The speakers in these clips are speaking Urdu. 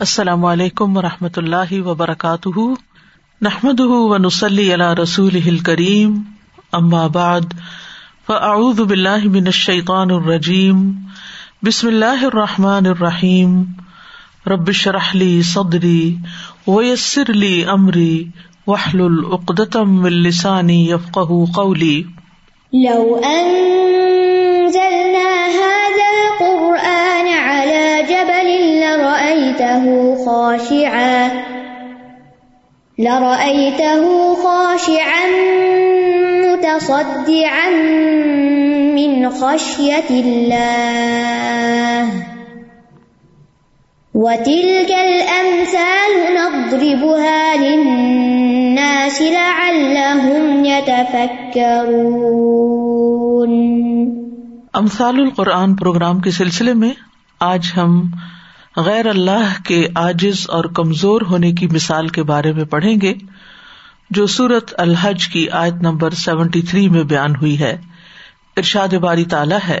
السلام علیکم و رحمۃ اللہ وبرکاتہ۔ نحمد و نسلی علیہ رسول کریم بعد، فاعوذ باللہ من الشیطان الرجیم۔ بسم اللہ الرحمٰن الرحیم۔ ربش رحلی صدری ویسر علی عمری وحل العقدم السانی یفق قولی۔ لو لرأيته خاشعا لرأيته خاشعا متصدعا من خشية الله. وتلك الأمثال نضربها للناس لعلهم يتفكرون. امثال القرآن پروگرام کے سلسلے میں آج ہم غیر اللہ کے آجز اور کمزور ہونے کی مثال کے بارے میں پڑھیں گے، جو سورت الحج کی آیت نمبر سیونٹی تھری میں بیان ہوئی ہے۔ ارشاد باری تالا ہے۔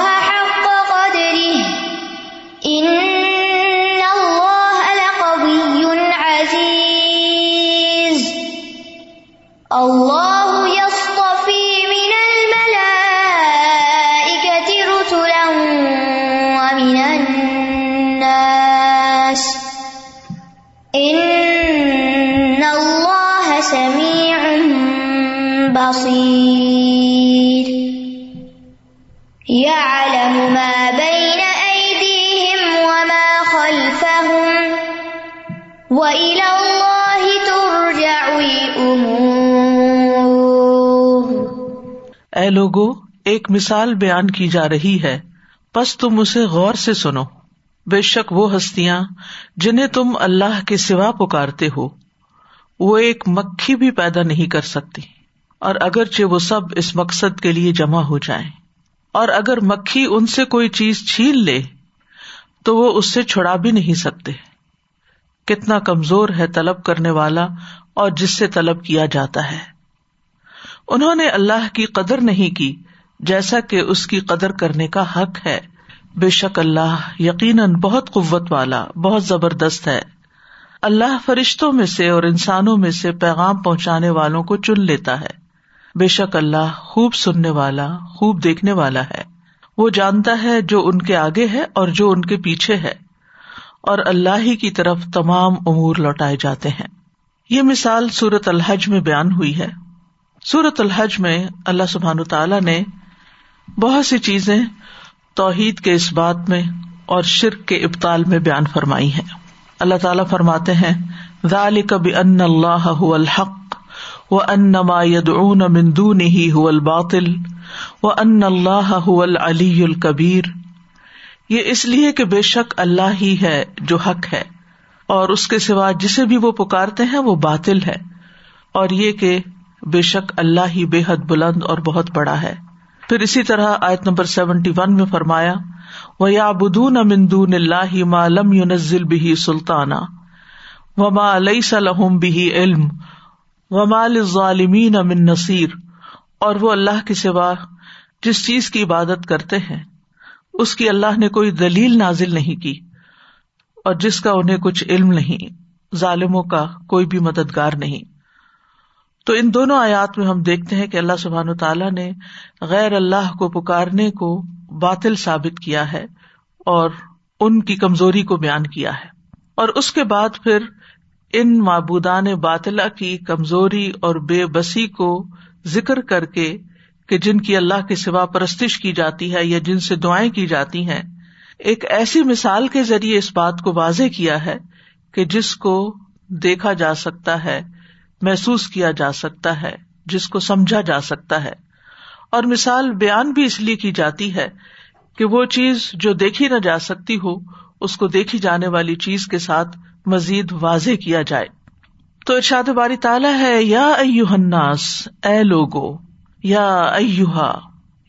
اے لوگو، ایک مثال بیان کی جا رہی ہے۔ بس تم اسے غور سے سنو۔ بے شک وہ ہستیاں جنہیں تم اللہ کے سوا پکارتے ہو، وہ ایک مکھی بھی پیدا نہیں کر سکتی۔ اور اگرچہ وہ سب اس مقصد کے لیے جمع ہو جائیں۔ اور اگر مکھی ان سے کوئی چیز چھین لے، تو وہ اس سے چھڑا بھی نہیں سکتے۔ کتنا کمزور ہے طلب کرنے والا اور جس سے طلب کیا جاتا ہے۔ انہوں نے اللہ کی قدر نہیں کی، جیسا کہ اس کی قدر کرنے کا حق ہے۔ بے شک اللہ یقیناً بہت قوت والا، بہت زبردست ہے۔ اللہ فرشتوں میں سے اور انسانوں میں سے پیغام پہنچانے والوں کو چن لیتا ہے۔ بے شک اللہ خوب سننے والا، خوب دیکھنے والا ہے۔ وہ جانتا ہے جو ان کے آگے ہے اور جو ان کے پیچھے ہے۔ اور اللہ ہی کی طرف تمام امور لوٹائے جاتے ہیں۔ یہ مثال سورت الحج میں بیان ہوئی ہے۔ سورت الحج میں اللہ سبحان تعالیٰ نے بہت سی چیزیں توحید کے اس بات میں اور شرک کے ابتال میں بیان فرمائی ہیں۔ اللہ تعالیٰ فرماتے ہیں، ذالک ان اللہ الحق و ان ما يدعون من دونه هو الباطل و ان اللہ العلی الکبیر۔ یہ اس لیے کہ بے شک اللہ ہی ہے جو حق ہے، اور اس کے سوا جسے بھی وہ پکارتے ہیں وہ باطل ہے۔ اور یہ کہ بے شک اللہ ہی بے حد بلند اور بہت بڑا ہے۔ پھر اسی طرح آیت نمبر سیونٹی ون میں فرمایا وہ یا بدون امندون اللہ ما لم یونزل بھی سلطانہ و ما علیہ سلحم بھی علم و مال ظالمین امن نصیر اور وہ اللہ کے سوا جس چیز کی عبادت کرتے ہیں، اس کی اللہ نے کوئی دلیل نازل نہیں کی، اور جس کا انہیں کچھ علم نہیں، ظالموں کا کوئی بھی مددگار نہیں۔ تو ان دونوں آیات میں ہم دیکھتے ہیں کہ اللہ سبحان تعالیٰ نے غیر اللہ کو پکارنے کو باطل ثابت کیا ہے اور ان کی کمزوری کو بیان کیا ہے۔ اور اس کے بعد پھر ان معبودان باطلا کی کمزوری اور بے بسی کو ذکر کر کے کہ جن کی اللہ کے سوا پرستش کی جاتی ہے یا جن سے دعائیں کی جاتی ہیں، ایک ایسی مثال کے ذریعے اس بات کو واضح کیا ہے کہ جس کو دیکھا جا سکتا ہے محسوس کیا جا سکتا ہے، جس کو سمجھا جا سکتا ہے۔ اور مثال بیان بھی اس لیے کی جاتی ہے کہ وہ چیز جو دیکھی نہ جا سکتی ہو، اس کو دیکھی جانے والی چیز کے ساتھ مزید واضح کیا جائے۔ تو ارشاد باری تعالیٰ ہے، یا الناس، اے لوگو، یا ایوہا،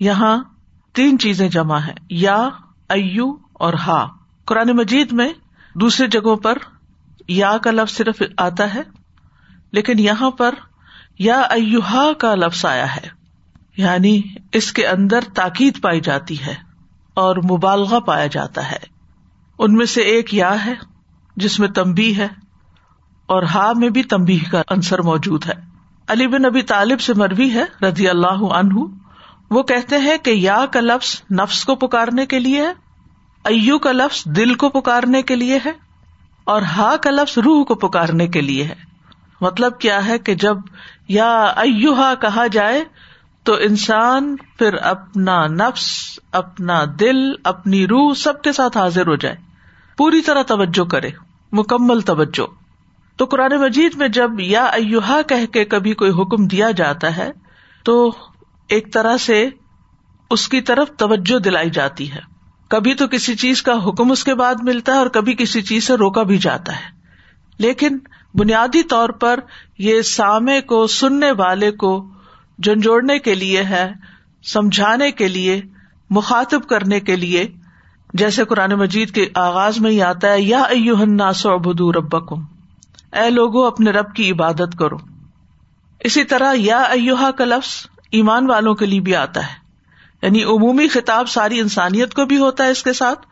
یہاں تین چیزیں جمع ہے یا، ایو اور ہا۔ قرآن مجید میں دوسری جگہوں پر یا کا لفظ صرف آتا ہے لیکن یہاں پر یا ایوہا کا لفظ آیا ہے یعنی اس کے اندر تاکید پائی جاتی ہے اور مبالغہ پایا جاتا ہے۔ ان میں سے ایک یا ہے جس میں تمبی ہے اور ہا میں بھی تمبی کا عنصر موجود ہے۔ علی بن ابی طالب سے مروی ہے رضی اللہ عنہ، وہ کہتے ہیں کہ یا کا لفظ نفس کو پکارنے کے لیے ہے، ایو کا لفظ دل کو پکارنے کے لیے ہے، اور ہا کا لفظ روح کو پکارنے کے لیے ہے۔ مطلب کیا ہے کہ جب یا ایو ہا کہا جائے تو انسان پھر اپنا نفس، اپنا دل، اپنی روح سب کے ساتھ حاضر ہو جائے۔ پوری طرح توجہ کرے، مکمل توجہ۔ تو قرآن مجید میں جب یا ایوہا کہہ کے کبھی کوئی حکم دیا جاتا ہے تو ایک طرح سے اس کی طرف توجہ دلائی جاتی ہے۔ کبھی تو کسی چیز کا حکم اس کے بعد ملتا ہے اور کبھی کسی چیز سے روکا بھی جاتا ہے۔ لیکن بنیادی طور پر یہ سامے کو، سننے والے کو جھنجھوڑنے کے لیے ہے، سمجھانے کے لیے، مخاطب کرنے کے لیے۔ جیسے قرآن مجید کے آغاز میں ہی آتا ہے، یا سو ابدو ربکم۔ اے لوگو، اپنے رب کی عبادت کرو۔ اسی طرح یا ایوہا کا لفظ ایمان والوں کے لیے بھی آتا ہے۔ یعنی عمومی خطاب ساری انسانیت کو بھی ہوتا ہے اس کے ساتھ،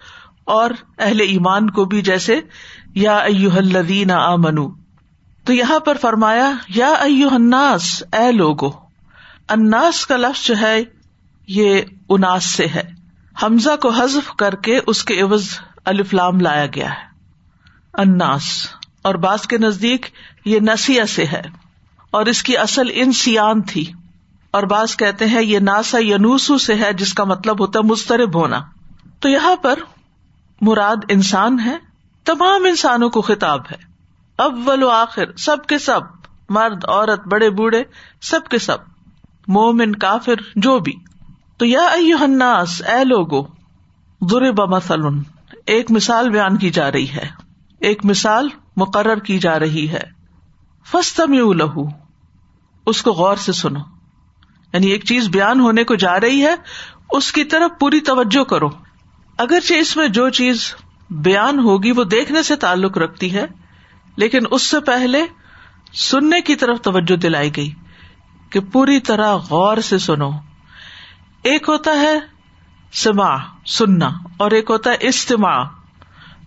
اور اہل ایمان کو بھی، جیسے یا ایوہ الذین آمنو تو یہاں پر فرمایا، یا ایوہ الناس، اے لوگو اناس کا لفظ جو ہے، یہ اناس سے ہے۔ حمزہ کو حذف کر کے اس کے عوض الفلام لایا گیا ہے۔ اناس اور باس کے نزدیک یہ نسیا سے ہے۔ اور اس کی اصل انسیان تھی۔ اور باس کہتے ہیں، یہ ناسا ینوسو سے ہے، جس کا مطلب ہوتا ہے مسترب ہونا۔ تو یہاں پر مراد انسان ہے، تمام انسانوں کو خطاب ہے۔ اول و آخر، سب کے سب، مرد، عورت، بڑے، بوڑھے، سب کے سب، مومن، کافر، جو بھی۔ تو یا الناس، اے لوگو، ضرب مثل، ایک مثال بیان کی جا رہی ہے۔ ایک مثال مقرر کی جا رہی ہے۔ لہو اس کو غور سے سنو۔ یعنی ایک چیز بیان ہونے کو جا رہی ہے، اس کی طرف پوری توجہ کرو۔ اگرچہ اس میں جو چیز بیان ہوگی، وہ دیکھنے سے تعلق رکھتی ہے لیکن اس سے پہلے سننے کی طرف توجہ دلائی گئی کہ پوری طرح غور سے سنو۔ ایک ہوتا ہے سما سننا، اور ایک ہوتا ہے استماع،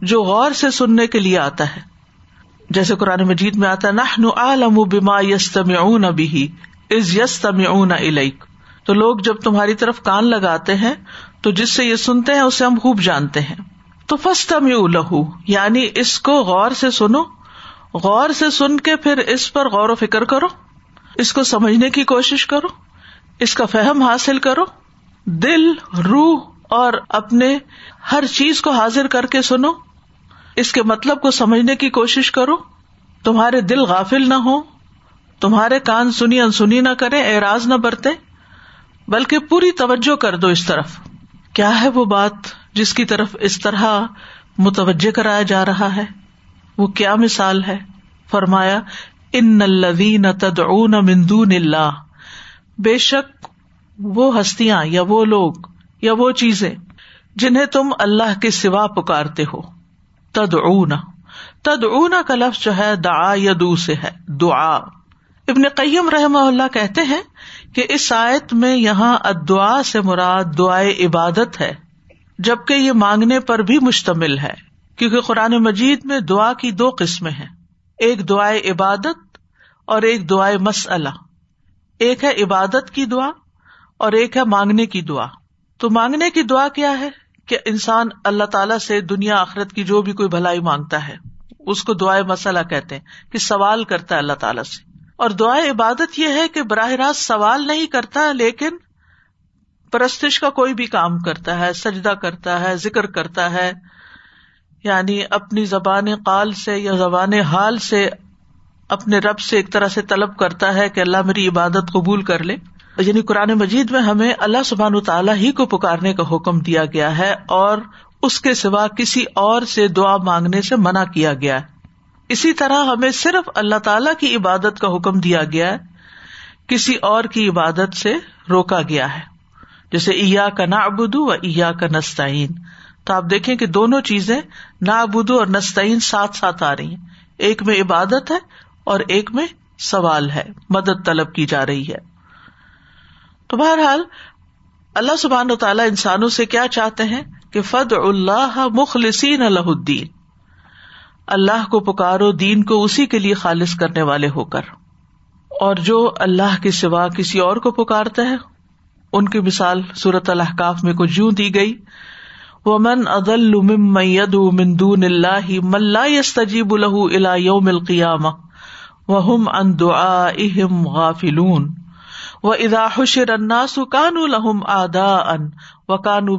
جو غور سے سننے کے لیے آتا ہے۔ جیسے قرآن مجید میں آتا نہ عالم بما یستم ابھی از یستم الیک۔ تو لوگ جب تمہاری طرف کان لگاتے ہیں، تو جس سے یہ سنتے ہیں، اسے ہم خوب جانتے ہیں۔ تو فسطم لہو یعنی اس کو غور سے سنو غور سے سن کے پھر اس پر غور و فکر کرو۔ اس کو سمجھنے کی کوشش کرو۔ اس کا فہم حاصل کرو۔ دل، روح اور اپنے ہر چیز کو حاضر کر کے سنو۔ اس کے مطلب کو سمجھنے کی کوشش کرو۔ تمہارے دل غافل نہ ہو تمہارے کان سنی انسنی نہ کرے اعراض نہ برتے بلکہ پوری توجہ کر دو اس طرف۔ کیا ہے وہ بات جس کی طرف اس طرح متوجہ کرایا جا رہا ہے؟ وہ کیا مثال ہے؟ فرمایا، ان الذین تدعون من دون اللہ. بے شک وہ ہستیاں یا وہ لوگ یا وہ چیزیں جنہیں تم اللہ کے سوا پکارتے ہو۔ تدعون۔ تدعون کا لفظ جو ہے، دعا یا دو سے ہے، دعا۔ ابن قیم رحم اللہ کہتے ہیں کہ اس آیت میں یہاں ادعا سے مراد دعائے عبادت ہے، جبکہ یہ مانگنے پر بھی مشتمل ہے۔ کیونکہ قرآن مجید میں دعا کی دو قسمیں ہیں۔ ایک دعائے عبادت اور ایک دعائے مسئلہ۔ ایک ہے عبادت کی دعا اور ایک ہے مانگنے کی دعا۔ تو مانگنے کی دعا کیا ہے؟ کہ انسان اللہ تعالیٰ سے دنیا آخرت کی جو بھی کوئی بھلائی مانگتا ہے، اس کو دعائے مسئلہ کہتے ہیں کہ سوال کرتا ہے اللہ تعالیٰ سے۔ اور دعائے عبادت یہ ہے کہ براہ راست سوال نہیں کرتا، لیکن پرستش کا کوئی بھی کام کرتا ہے، سجدہ کرتا ہے، ذکر کرتا ہے یعنی اپنی زبان قال سے یا زبان حال سے اپنے رب سے ایک طرح سے طلب کرتا ہے کہ اللہ میری عبادت قبول کر لے۔ یعنی قرآن مجید میں ہمیں اللہ سبحان تعالیٰ ہی کو پکارنے کا حکم دیا گیا ہے اور اس کے سوا کسی اور سے دعا مانگنے سے منع کیا گیا ہے۔ اسی طرح ہمیں صرف اللہ تعالی کی عبادت کا حکم دیا گیا ہے، کسی اور کی عبادت سے روکا گیا ہے۔ جیسے ایا کا نا ابدو و ایا کا نستعین۔ تو آپ دیکھیں کہ دونوں چیزیں نا ابدو اور نستعین ساتھ ساتھ آ رہی ہیں۔ ایک میں عبادت ہے اور ایک میں سوال ہے، مدد طلب کی جا رہی ہے۔ تو بہرحال اللہ سبحان و تعالیٰ انسانوں سے کیا چاہتے ہیں کہ فد اللہ مخلصین اللہ الدین۔ اللہ کو پکارو، دین کو اسی کے لیے خالص کرنے والے ہو کر۔ اور جو اللہ کے سوا کسی اور کو پکارتا ہے، ان کی مثال صورت الحکاف میں کچھ یوں دی گئی۔ ومن وہ من ادل مید مندون اللہ ملا یستجیب الہ الا یوم القیامہ وہ ان دعا اہم غافلون. و ادا حشر اناس کانو لہم آدا ان و کانو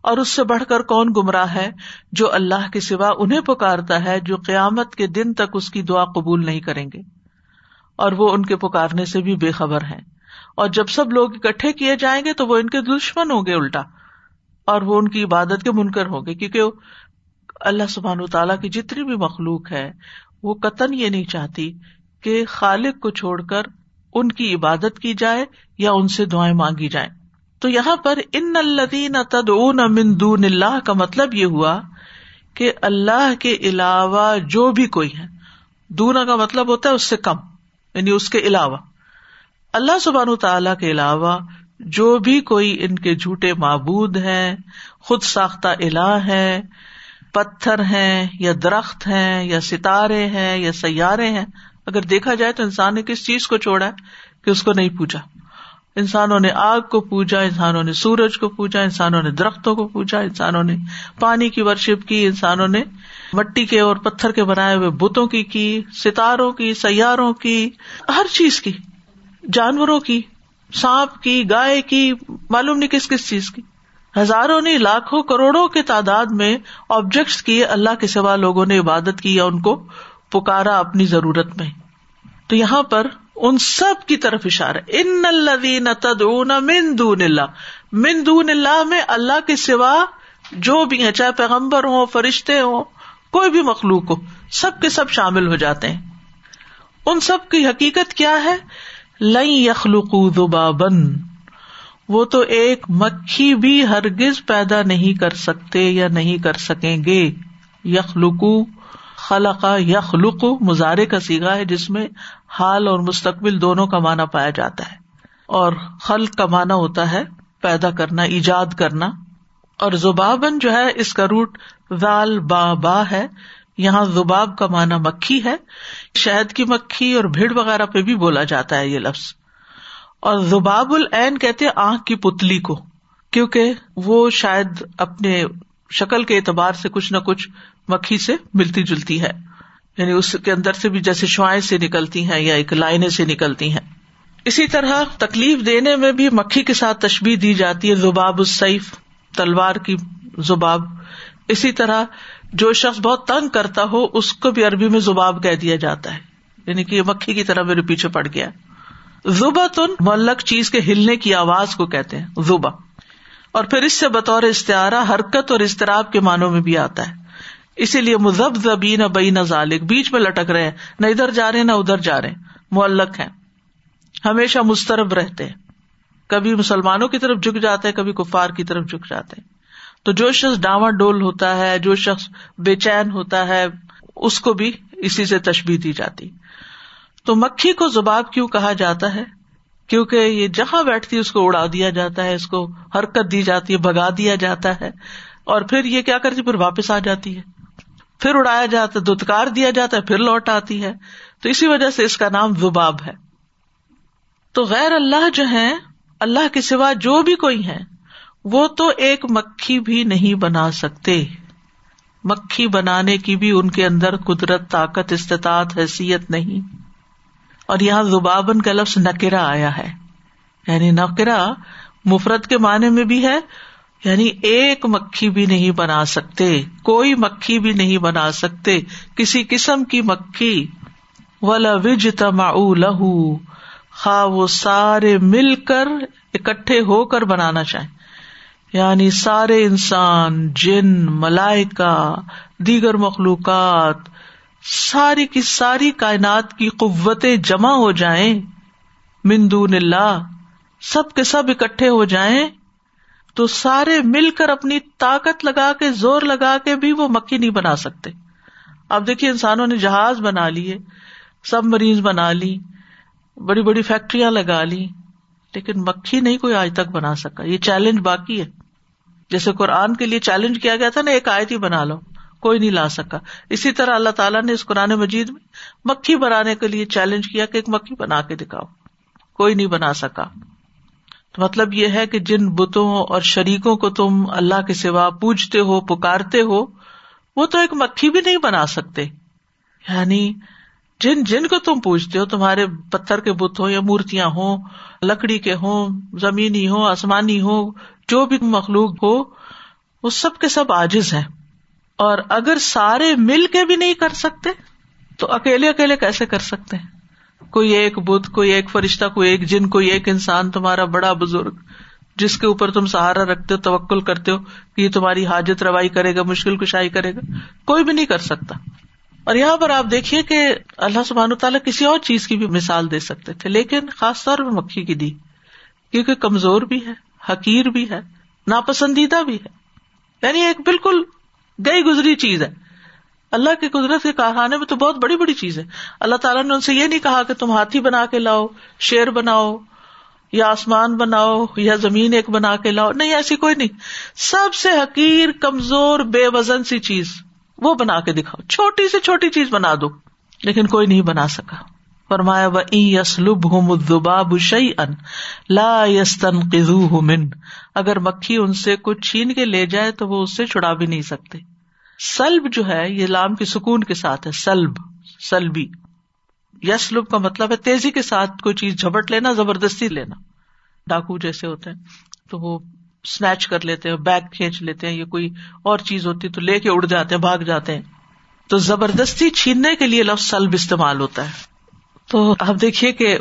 اور اس سے بڑھ کر کون گمراہ ہے جو اللہ کے سوا انہیں پکارتا ہے جو قیامت کے دن تک اس کی دعا قبول نہیں کریں گے؟ اور وہ ان کے پکارنے سے بھی بے خبر ہیں۔ اور جب سب لوگ اکٹھے کیے جائیں گے تو وہ ان کے دشمن ہوں گے الٹا اور وہ ان کی عبادت کے منکر ہوں گے کیونکہ اللہ سبحان تعالیٰ کی جتنی بھی مخلوق ہے، وہ قطن یہ نہیں چاہتی کہ خالق کو چھوڑ کر ان کی عبادت کی جائے یا ان سے دعائیں مانگی جائیں۔ تو یہاں پر ان الدین تدعون من دون اللہ کا مطلب یہ ہوا کہ اللہ کے علاوہ جو بھی کوئی ہے دونا کا مطلب ہوتا ہے اس سے کم یعنی اس کے علاوہ۔ اللہ سبحان تعالی کے علاوہ جو بھی کوئی ان کے جھوٹے معبود ہیں، خود ساختہ الہ ہے پتھر ہیں، یا درخت ہیں، یا ستارے ہیں، یا سیارے ہیں، اگر دیکھا جائے تو انسان نے کس چیز کو چھوڑا ہے کہ اس کو نہیں پوچھا انسانوں نے آگ کو پوجا، انسانوں نے سورج کو پوجا، انسانوں نے درختوں کو پوجا، انسانوں نے پانی کی ورشپ کی، انسانوں نے مٹی کے اور پتھر کے بنائے ہوئے بتوں کی کی، ستاروں کی، سیاروں کی، ہر چیز کی۔ جانوروں کی، سانپ کی، گائے کی، معلوم نہیں کس کس چیز کی۔ ہزاروں نے لاکھوں، کروڑوں کے تعداد میں آبجیکٹس کی اللہ کے سوا لوگوں نے عبادت کی یا ان کو پکارا اپنی ضرورت میں۔ تو یہاں پر ان سب کی طرف اشارہ ان الدین تدعون من دون اللہ۔ من دون اللہ میں اللہ کے سوا جو بھی ہیں، چاہے پیغمبر ہو فرشتے ہوں، کوئی بھی مخلوق ہو، سب کے سب شامل ہو جاتے ہیں۔ ان سب کی حقیقت کیا ہے؟ لئی یخلوق بن وہ تو ایک مکھی بھی ہرگز پیدا نہیں کر سکتے یا نہیں کر سکیں گے۔ یخلقو، خلقا یخلق مزارے کا سیگا ہے جس میں حال اور مستقبل دونوں کا مانا پایا جاتا ہے۔ اور خلق کا مانا ہوتا ہے پیدا کرنا، ایجاد کرنا۔ اور زبابن جو ہے، اس کا روٹ وال با با ہے۔ یہاں زباب کا مانا مکھی ہے۔ شہد کی مکھی اور بھیڑ وغیرہ پہ بھی بولا جاتا ہے یہ لفظ۔ اور زباب العین کہتے آنکھ کی پتلی کو، کیونکہ وہ شاید اپنے شکل کے اعتبار سے کچھ نہ کچھ مکھی سے ملتی جلتی ہے۔ یعنی اس کے اندر سے بھی جیسے شوائیں سے نکلتی ہیں یا ایک لائن سے نکلتی ہیں۔ اسی طرح تکلیف دینے میں بھی مکھی کے ساتھ تشبیح دی جاتی ہے زباب السیف، تلوار کی زباب اسی طرح جو شخص بہت تنگ کرتا ہو، اس کو بھی عربی میں زباب کہہ دیا جاتا ہے۔ یعنی کہ یہ مکھی کی طرح میرے پیچھے پڑ گیا۔ زبا تن ملک چیز کے ہلنے کی آواز کو کہتے ہیں، زبا۔ اور پھر اس سے بطور استعارہ حرکت اور استراب کے معنوں میں بھی آتا ہے۔ اسی لیے مذہب زبین بئی نہ ذالک، بیچ میں لٹک رہے نہ ادھر جا رہے نہ ادھر جا رہے معلق ہیں۔ ہمیشہ مسترب رہتے ہیں۔ کبھی مسلمانوں کی طرف جھک جاتے ہیں، کبھی کفار کی طرف جھک جاتے ہیں۔ تو جو شخص ڈاواں ڈول ہوتا ہے، جو شخص بے چین ہوتا ہے، اس کو بھی اسی سے تشبیح دی جاتی۔ تو مکھی کو زباب کیوں کہا جاتا ہے؟ کیونکہ یہ جہاں بیٹھتی ہے، اس کو اڑا دیا جاتا ہے، اس کو حرکت دی جاتی ہے بگا دیا جاتا ہے۔ اور پھر یہ کیا کرتی پھر واپس آ جاتی ہے۔ پھر اڑایا جاتا ہے، دتکار دیا جاتا ہے، پھر لوٹ آتی ہے۔ تو اسی وجہ سے اس کا نام زباب ہے۔ تو غیر اللہ جو ہے اللہ کے سوا جو بھی کوئی ہے وہ تو ایک مکھی بھی نہیں بنا سکتے۔ مکھی بنانے کی بھی ان کے اندر قدرت، طاقت، استطاعت، حیثیت نہیں۔ اور یہاں زبابن کا لفظ نکرا آیا ہے۔ یعنی نکرا مفرت کے معنی میں بھی ہے یعنی ایک مکھی بھی نہیں بنا سکتے۔ کوئی مکھی بھی نہیں بنا سکتے۔ کسی قسم کی مکھی۔ ولا وج تما لہو خا وہ سارے مل کر اکٹھے ہو کر بنانا چاہیں۔ یعنی سارے انسان، جن ملائکا دیگر مخلوقات، ساری کی ساری کائنات کی قوتیں جمع ہو جائیں مندون اللہ، سب کے سب اکٹھے ہو جائیں، تو سارے مل کر اپنی طاقت لگا کے، زور لگا کے بھی وہ مکھی نہیں بنا سکتے۔ اب دیکھیے انسانوں نے جہاز بنا لیے، سب مریض بنا لی، بڑی بڑی فیکٹریاں لگا لی، لیکن مکھی نہیں کوئی آج تک بنا سکا۔ یہ چیلنج باقی ہے۔ جیسے قرآن کے لیے چیلنج کیا گیا تھا نا، ایک آیت ہی بنا لو، کوئی نہیں لا سکا۔ اسی طرح اللہ تعالیٰ نے اس قرآن مجید میں مکھی بنانے کے لیے چیلنج کیا کہ ایک مکھی بنا کے دکھاؤ۔ کوئی نہیں بنا سکا۔ تو مطلب یہ ہے کہ جن بتوں اور شریکوں کو تم اللہ کے سوا پوجتے ہو، پکارتے ہو، وہ تو ایک مکھی بھی نہیں بنا سکتے۔ یعنی جن جن کو تم پوچھتے ہو، تمہارے پتھر کے بت ہو یا مورتیاں ہوں، لکڑی کے ہوں، زمینی ہو آسمانی ہو جو بھی مخلوق ہو، وہ سب کے سب آجز ہیں۔ اور اگر سارے مل کے بھی نہیں کر سکتے، تو اکیلے اکیلے کیسے کر سکتے ہیں؟ کوئی ایک بدھ کوئی ایک فرشتہ، کوئی ایک جن، کوئی ایک انسان، تمہارا بڑا بزرگ، جس کے اوپر تم سہارا رکھتے ہو، توکل کرتے ہو کہ یہ تمہاری حاجت روائی کرے گا، مشکل کشائی کرے گا۔ کوئی بھی نہیں کر سکتا۔ اور یہاں پر آپ دیکھیے کہ اللہ سبحان تعالیٰ کسی اور چیز کی بھی مثال دے سکتے تھے، لیکن خاص طور پہ مکھی کی دی، کیونکہ کمزور بھی ہے حقیر بھی ہے، ناپسندیدہ بھی ہے۔ یعنی ایک بالکل گئی گزری چیز ہے۔ اللہ کی قدرت کے کارخانے میں تو بہت بڑی بڑی چیز ہے۔ اللہ تعالیٰ نے ان سے یہ نہیں کہا کہ تم ہاتھی بنا کے لاؤ، شیر بناؤ، یا آسمان بناؤ، یا زمین ایک بنا کے لاؤ۔ نہیں، ایسی کوئی نہیں۔ سب سے حقیر، کمزور، بے وزن سی چیز وہ بنا کے دکھاؤ۔ چھوٹی سے چھوٹی چیز بنا دو، لیکن کوئی نہیں بنا سکا۔ فرمایا و یس لب ہوں شعی ان لا یس من۔ اگر مکھی ان سے کچھ چھین کے لے جائے تو وہ اس سے چھڑا بھی نہیں سکتے۔ سلب جو ہے، یہ لام کی سکون کے ساتھ ہے، سلب، سلبی۔ یس لب کا مطلب ہے تیزی کے ساتھ کوئی چیز جھپٹ لینا، زبردستی لینا۔ ڈاکو جیسے ہوتے ہیں، تو وہ اسنیچ کر لیتے ہیں، بیگ کھینچ لیتے ہیں، یا کوئی اور چیز ہوتی تو لے کے اڑ جاتے ہیں، بھاگ جاتے ہیں۔ تو زبردستی چھیننے کے لیے لفظ سلب استعمال ہوتا ہے۔ تو آپ دیکھیے کہ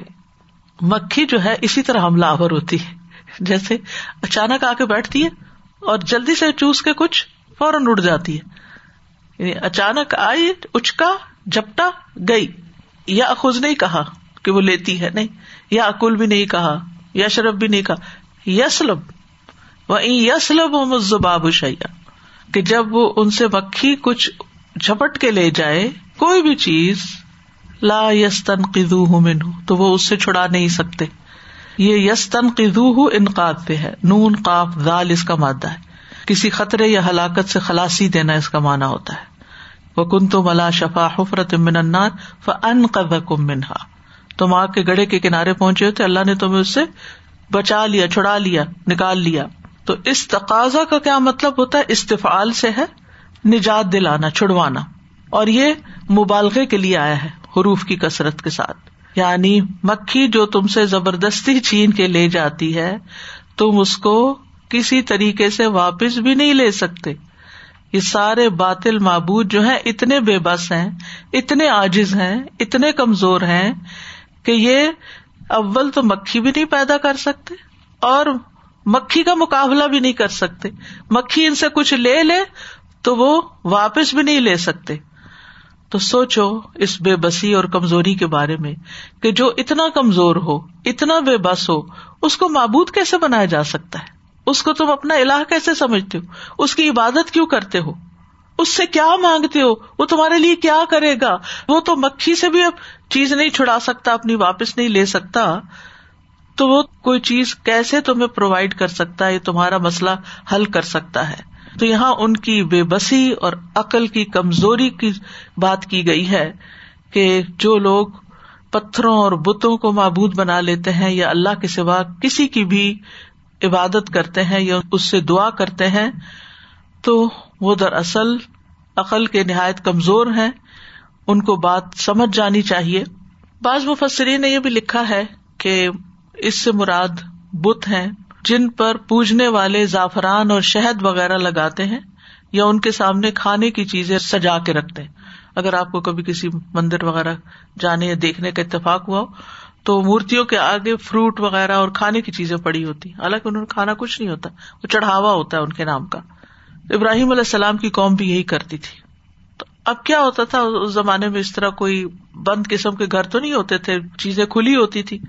مکھی جو ہے اسی طرح حملہ آور ہوتی ہے۔ جیسے اچانک آ کے بیٹھتی ہے اور جلدی سے چوس کے کچھ فوراً اڑ جاتی ہے۔ یعنی اچانک آئی، اچکا جپٹا گئی۔ یا اخذ نہیں کہا کہ وہ لیتی ہے۔ نہیں، یا اکل بھی نہیں کہا، یا شرف بھی نہیں کہا۔ یسلب وہ یسلب مزباب شیا کہ جب وہ ان سے مکھی کچھ جھپٹ کے لے جائے، کوئی بھی چیز لا یس تن قدو من تو وہ اس سے چھڑا نہیں سکتے۔ یہ یس تن قدو انقاد پہ ہے، نون، قاف دال اس کا مادہ ہے۔ کسی خطرے یا ہلاکت سے خلاسی دینا اس کا مانا ہوتا ہے۔ وہ کن تو ملا شفا حفرت منار ان کم منہا تم آگ کے گڑے کے کنارے پہنچے ہوتے، اللہ نے تمہیں اس سے بچا لیا، چھڑا لیا، نکال لیا۔ تو اس تقاضا کا کیا مطلب ہوتا ہے؟ استفال سے ہے، نجات دلانا، چھڑوانا۔ اور یہ مبالغے کے لیے آیا ہے۔ حروف کی کثرت کے ساتھ۔ یعنی مکھی جو تم سے زبردستی چھین کے لے جاتی ہے، تم اس کو کسی طریقے سے واپس بھی نہیں لے سکتے۔ یہ سارے باطل معبود جو ہے اتنے بے بس ہیں، اتنے آجز ہیں، اتنے کمزور ہیں کہ یہ اول تو مکھی بھی نہیں پیدا کر سکتے اور مکھی کا مقابلہ بھی نہیں کر سکتے۔ مکھی ان سے کچھ لے لے تو وہ واپس بھی نہیں لے سکتے۔ تو سوچو اس بے بسی اور کمزوری کے بارے میں کہ جو اتنا کمزور ہو، اتنا بے بس ہو، اس کو معبود کیسے بنایا جا سکتا ہے؟ اس کو تم اپنا الہ کیسے سمجھتے ہو؟ اس کی عبادت کیوں کرتے ہو؟ اس سے کیا مانگتے ہو؟ وہ تمہارے لیے کیا کرے گا؟ وہ تو مکھی سے بھی اب چیز نہیں چھڑا سکتا، اپنی واپس نہیں لے سکتا۔ تو وہ کوئی چیز کیسے تمہیں پرووائڈ کر سکتا ہے؟ تمہارا مسئلہ حل کر سکتا ہے۔ تو یہاں ان کی بے بسی اور عقل کی کمزوری کی بات کی گئی ہے کہ جو لوگ پتھروں اور بتوں کو معبود بنا لیتے ہیں یا اللہ کے سوا کسی کی بھی عبادت کرتے ہیں یا اس سے دعا کرتے ہیں، تو وہ دراصل عقل کے نہایت کمزور ہیں، ان کو بات سمجھ جانی چاہیے۔ بعض مفسرین نے یہ بھی لکھا ہے کہ اس سے مراد بت ہیں۔ جن پر پوجنے والے زعفران اور شہد وغیرہ لگاتے ہیں یا ان کے سامنے کھانے کی چیزیں سجا کے رکھتے ہیں۔ اگر آپ کو کبھی کسی مندر وغیرہ جانے یا دیکھنے کا اتفاق ہوا ہو، تو مورتیوں کے آگے فروٹ وغیرہ اور کھانے کی چیزیں پڑی ہوتی حالانکہ انہوں نے کھانا کچھ نہیں ہوتا، وہ چڑھاوا ہوتا ہے ان کے نام کا۔ ابراہیم علیہ السلام کی قوم بھی یہی کرتی تھی۔ تو اب کیا ہوتا تھا؟ اس زمانے میں اس طرح کوئی بند قسم کے گھر تو نہیں ہوتے تھے، چیزیں کھلی ہوتی تھی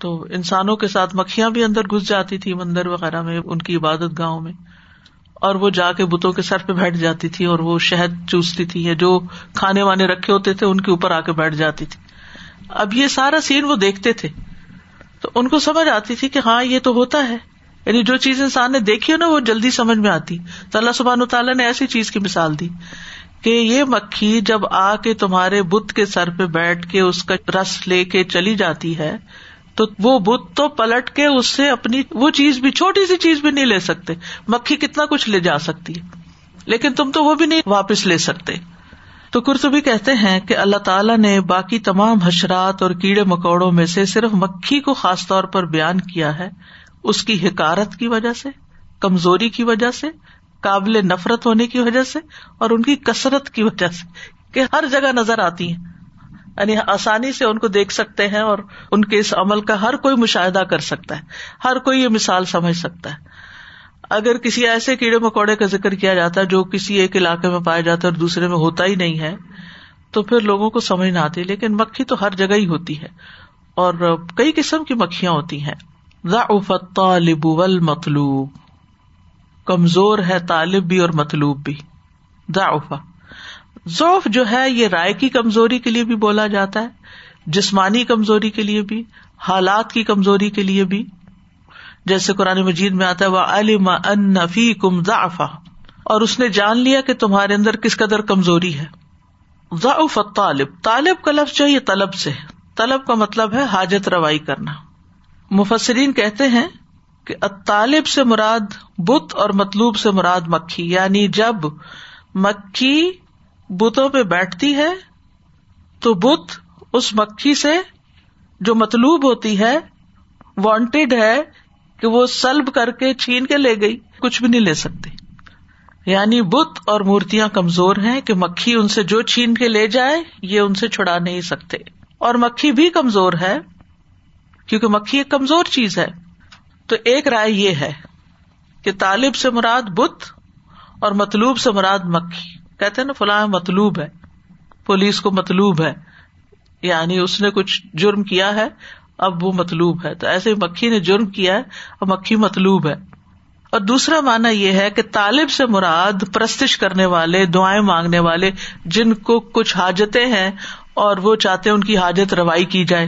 تو انسانوں کے ساتھ مکھیاں بھی اندر گھس جاتی تھی مندر وغیرہ میں، ان کی عبادت گاہوں میں۔ اور وہ جا کے بتوں کے سر پہ بیٹھ جاتی تھی اور وہ شہد چوستی تھی یا جو کھانے وانے رکھے ہوتے تھے، ان کے اوپر آ کے بیٹھ جاتی تھی۔ اب یہ سارا سین وہ دیکھتے تھے۔ تو ان کو سمجھ آتی تھی کہ ہاں یہ تو ہوتا ہے۔ یعنی جو چیز انسان نے دیکھی ہو نا، وہ جلدی سمجھ میں آتی۔ تو اللہ سبحان تعالیٰ نے ایسی چیز کی مثال دی کہ یہ مکھی جب آ کے تمہارے بت کے سر پہ بیٹھ کے اس کا رس لے کے چلی جاتی ہے تو وہ بت تو پلٹ کے اس سے اپنی وہ چیز بھی چھوٹی سی چیز بھی نہیں لے سکتے۔ مکھی کتنا کچھ لے جا سکتی ہے۔ لیکن تم تو وہ بھی نہیں واپس لے سکتے۔ تو کرتبی کہتے ہیں کہ اللہ تعالیٰ نے باقی تمام حشرات اور کیڑے مکوڑوں میں سے صرف مکھی کو خاص طور پر بیان کیا ہے۔ اس کی حکارت کی وجہ سے، کمزوری کی وجہ سے، قابل نفرت ہونے کی وجہ سے اور ان کی کثرت کی وجہ سے کہ ہر جگہ نظر آتی ہیں۔ یعنی آسانی سے ان کو دیکھ سکتے ہیں اور ان کے اس عمل کا ہر کوئی مشاہدہ کر سکتا ہے، ہر کوئی یہ مثال سمجھ سکتا ہے۔ اگر کسی ایسے کیڑے مکوڑے کا ذکر کیا جاتا ہے جو کسی ایک علاقے میں پایا جاتا ہے اور دوسرے میں ہوتا ہی نہیں ہے، تو پھر لوگوں کو سمجھ نہ آتی، لیکن مکھی تو ہر جگہ ہی ہوتی ہے۔ اور کئی قسم کی مکھیاں ہوتی ہیں۔ طالب مطلوب کمزور ہے طالب بھی اور مطلوب بھی۔ ضعف۔ ذوف جو ہے یہ رائے کی کمزوری کے لیے بھی بولا جاتا ہے، جسمانی کمزوری کے لیے بھی، حالات کی کمزوری کے لیے بھی۔ جیسے قرآن مجید میں آتا ہے وہ علم ان نفی کم ضعفا اور اس نے جان لیا کہ تمہارے اندر کس قدر کمزوری ہے۔ ضعف طالب طالب کا لفظ جو یہ طلب سے۔ طلب کا مطلب ہے حاجت روائی کرنا۔ مفسرین کہتے ہیں کہ طالب سے مراد بت اور مطلوب سے مراد مکھی یعنی جب مکھی بتوں پہ بیٹھتی ہے تو بت اس مکھی سے جو مطلوب ہوتی ہے وانٹیڈ ہے کہ وہ سلب کر کے چھین کے لے گئی، کچھ بھی نہیں لے سکتی۔ یعنی بت اور مورتیاں کمزور ہیں کہ مکھی ان سے جو چھین کے لے جائے، یہ ان سے چھڑا نہیں سکتے۔ اور مکھی بھی کمزور ہے، کیونکہ مکھی ایک کمزور چیز ہے۔ تو ایک رائے یہ ہے کہ طالب سے مراد بت اور مطلوب سے مراد مکھی۔ کہتے نا فلاں مطلوب ہے، پولیس کو مطلوب ہے یعنی اس نے کچھ جرم کیا ہے، اب وہ مطلوب ہے۔ تو ایسے مکھی نے جرم کیا ہے اور مکھی مطلوب ہے۔ اور دوسرا مانا یہ ہے کہ طالب سے مراد پرستش کرنے والے، دعائیں مانگنے والے، جن کو کچھ حاجتیں ہیں اور وہ چاہتے ان کی حاجت روائی کی جائے۔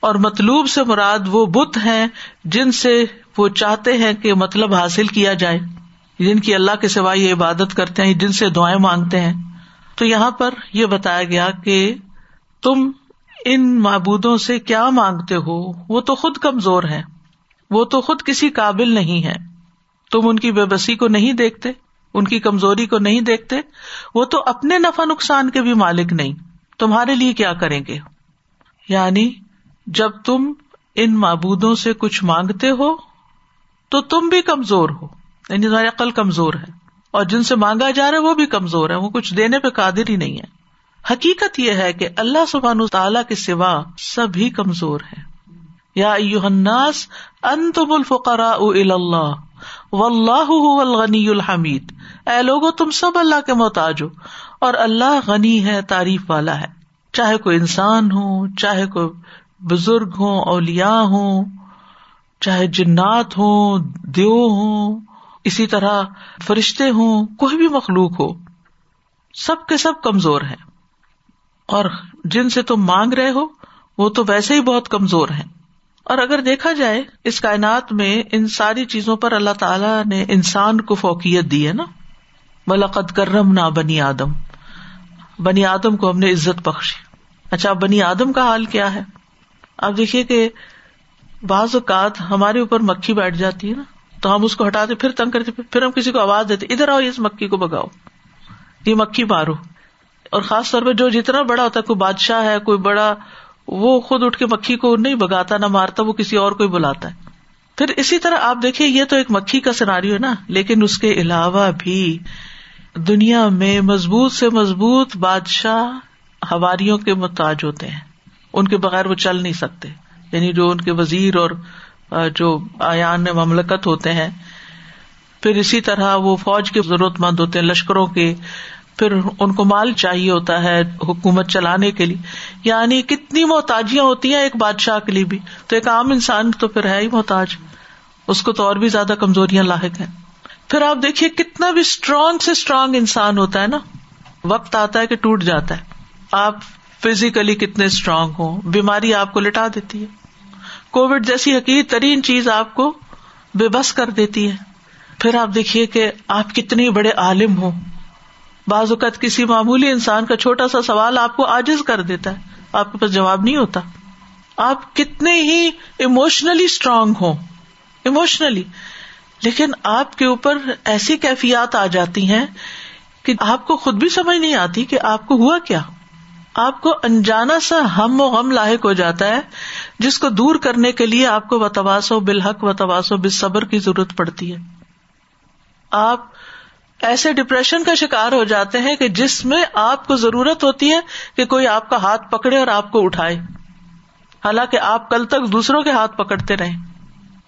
اور مطلوب سے مراد وہ بت ہیں جن سے وہ چاہتے ہیں کہ مطلب حاصل کیا جائے۔ جن کی اللہ کے سوائے یہ عبادت کرتے ہیں جن سے دعائیں مانگتے ہیں۔ تو یہاں پر یہ بتایا گیا کہ تم ان معبودوں سے کیا مانگتے ہو؟ وہ تو خود کمزور ہے وہ تو خود کسی قابل نہیں ہے تم ان کی بے بسی کو نہیں دیکھتے، ان کی کمزوری کو نہیں دیکھتے۔ وہ تو اپنے نفع نقصان کے بھی مالک نہیں۔ تمہارے لیے کیا کریں گے؟ یعنی جب تم ان معبودوں سے کچھ مانگتے ہو، تو تم بھی کمزور ہو۔ یعنی تمہاری عقل کمزور ہے اور جن سے مانگا جا رہا ہے وہ بھی کمزور ہے، وہ کچھ دینے پہ قادر ہی نہیں ہے۔ حقیقت یہ ہے کہ اللہ سبحان تعالیٰ کے سوا سبھی کمزور ہے یا الناس، انتم الفقراء اللہ و اللہ الغنی الحمید۔ اے لوگو، تم سب اللہ کے محتاج ہو اور اللہ غنی ہے، تعریف والا ہے۔ چاہے کوئی انسان ہو، چاہے کوئی بزرگ ہوں اولیا ہوں چاہے جنات ہوں دیو ہوں اسی طرح فرشتے ہوں، کوئی بھی مخلوق ہو، سب کے سب کمزور ہیں۔ اور جن سے تم مانگ رہے ہو، وہ تو ویسے ہی بہت کمزور ہیں۔ اور اگر دیکھا جائے، اس کائنات میں ان ساری چیزوں پر اللہ تعالی نے انسان کو فوقیت دی ہے نا۔ ملاقت کرم نہ بنی آدم۔ بنی آدم کو ہم نے عزت بخشی۔ اچھا بنی آدم کا حال کیا ہے؟ آپ دیکھیے کہ بعض اوقات ہمارے اوپر مکھی بیٹھ جاتی ہے نا۔ تو ہم اس کو ہٹاتے پھر تنگ کرتے، پھر ہم کسی کو آواز دیتے، ادھر آؤ، اس مکھی کو بگاؤ یہ مکھی مارو۔ اور خاص طور پہ جو جتنا بڑا ہوتا ہے، کوئی بادشاہ ہے، کوئی بڑا، وہ خود اٹھ کے مکھی کو نہیں بگاتا نہ مارتا، وہ کسی اور کو بلاتا ہے۔ پھر اسی طرح آپ دیکھیے یہ تو ایک مکھی کا سناری ہے نا، لیکن اس کے علاوہ بھی دنیا میں مضبوط سے مضبوط بادشاہ ہواریوں کے محتاج ہوتے ہیں۔ ان کے بغیر وہ چل نہیں سکتے۔ یعنی جو ان کے وزیر اور جو آیان مملکت ہوتے ہیں، پھر اسی طرح وہ فوج کے ضرورت مند ہوتے ہیں، لشکروں کے، پھر ان کو مال چاہیے ہوتا ہے حکومت چلانے کے لیے۔ یعنی کتنی محتاجیاں ہوتی ہیں ایک بادشاہ کے لیے بھی۔ تو ایک عام انسان تو پھر ہے ہی محتاج۔ اس کو تو اور بھی زیادہ کمزوریاں لاحق ہیں۔ پھر آپ دیکھیے کتنا بھی اسٹرانگ سے اسٹرانگ انسان ہوتا ہے نا، وقت آتا ہے کہ ٹوٹ جاتا ہے۔ آپ فزیکلی کتنے اسٹرانگ ہو بیماری آپ کو لٹا دیتی ہے۔ کووڈ جیسی حقیق ترین چیز آپ کو بے بس کر دیتی ہے۔ پھر آپ دیکھیے کہ آپ کتنے بڑے عالم ہو بعض اوقات کسی معمولی انسان کا چھوٹا سا سوال آپ کو آجز کر دیتا ہے۔ آپ کے پاس جواب نہیں ہوتا۔ آپ کتنے ہی اموشنلی اسٹرانگ ہو اموشنلی لیکن آپ کے اوپر ایسی کیفیات آ جاتی ہیں کہ آپ کو خود بھی سمجھ نہیں آتی کہ آپ کو ہوا کیا۔ آپ کو انجانا سا ہم و غم لاحق ہو جاتا ہے۔ جس کو دور کرنے کے لیے آپ کو بتواس و بالحق و تواس و صبر کی ضرورت پڑتی ہے۔ آپ ایسے ڈپریشن کا شکار ہو جاتے ہیں کہ جس میں آپ کو ضرورت ہوتی ہے کہ کوئی آپ کا ہاتھ پکڑے اور آپ کو اٹھائے۔ حالانکہ آپ کل تک دوسروں کے ہاتھ پکڑتے رہے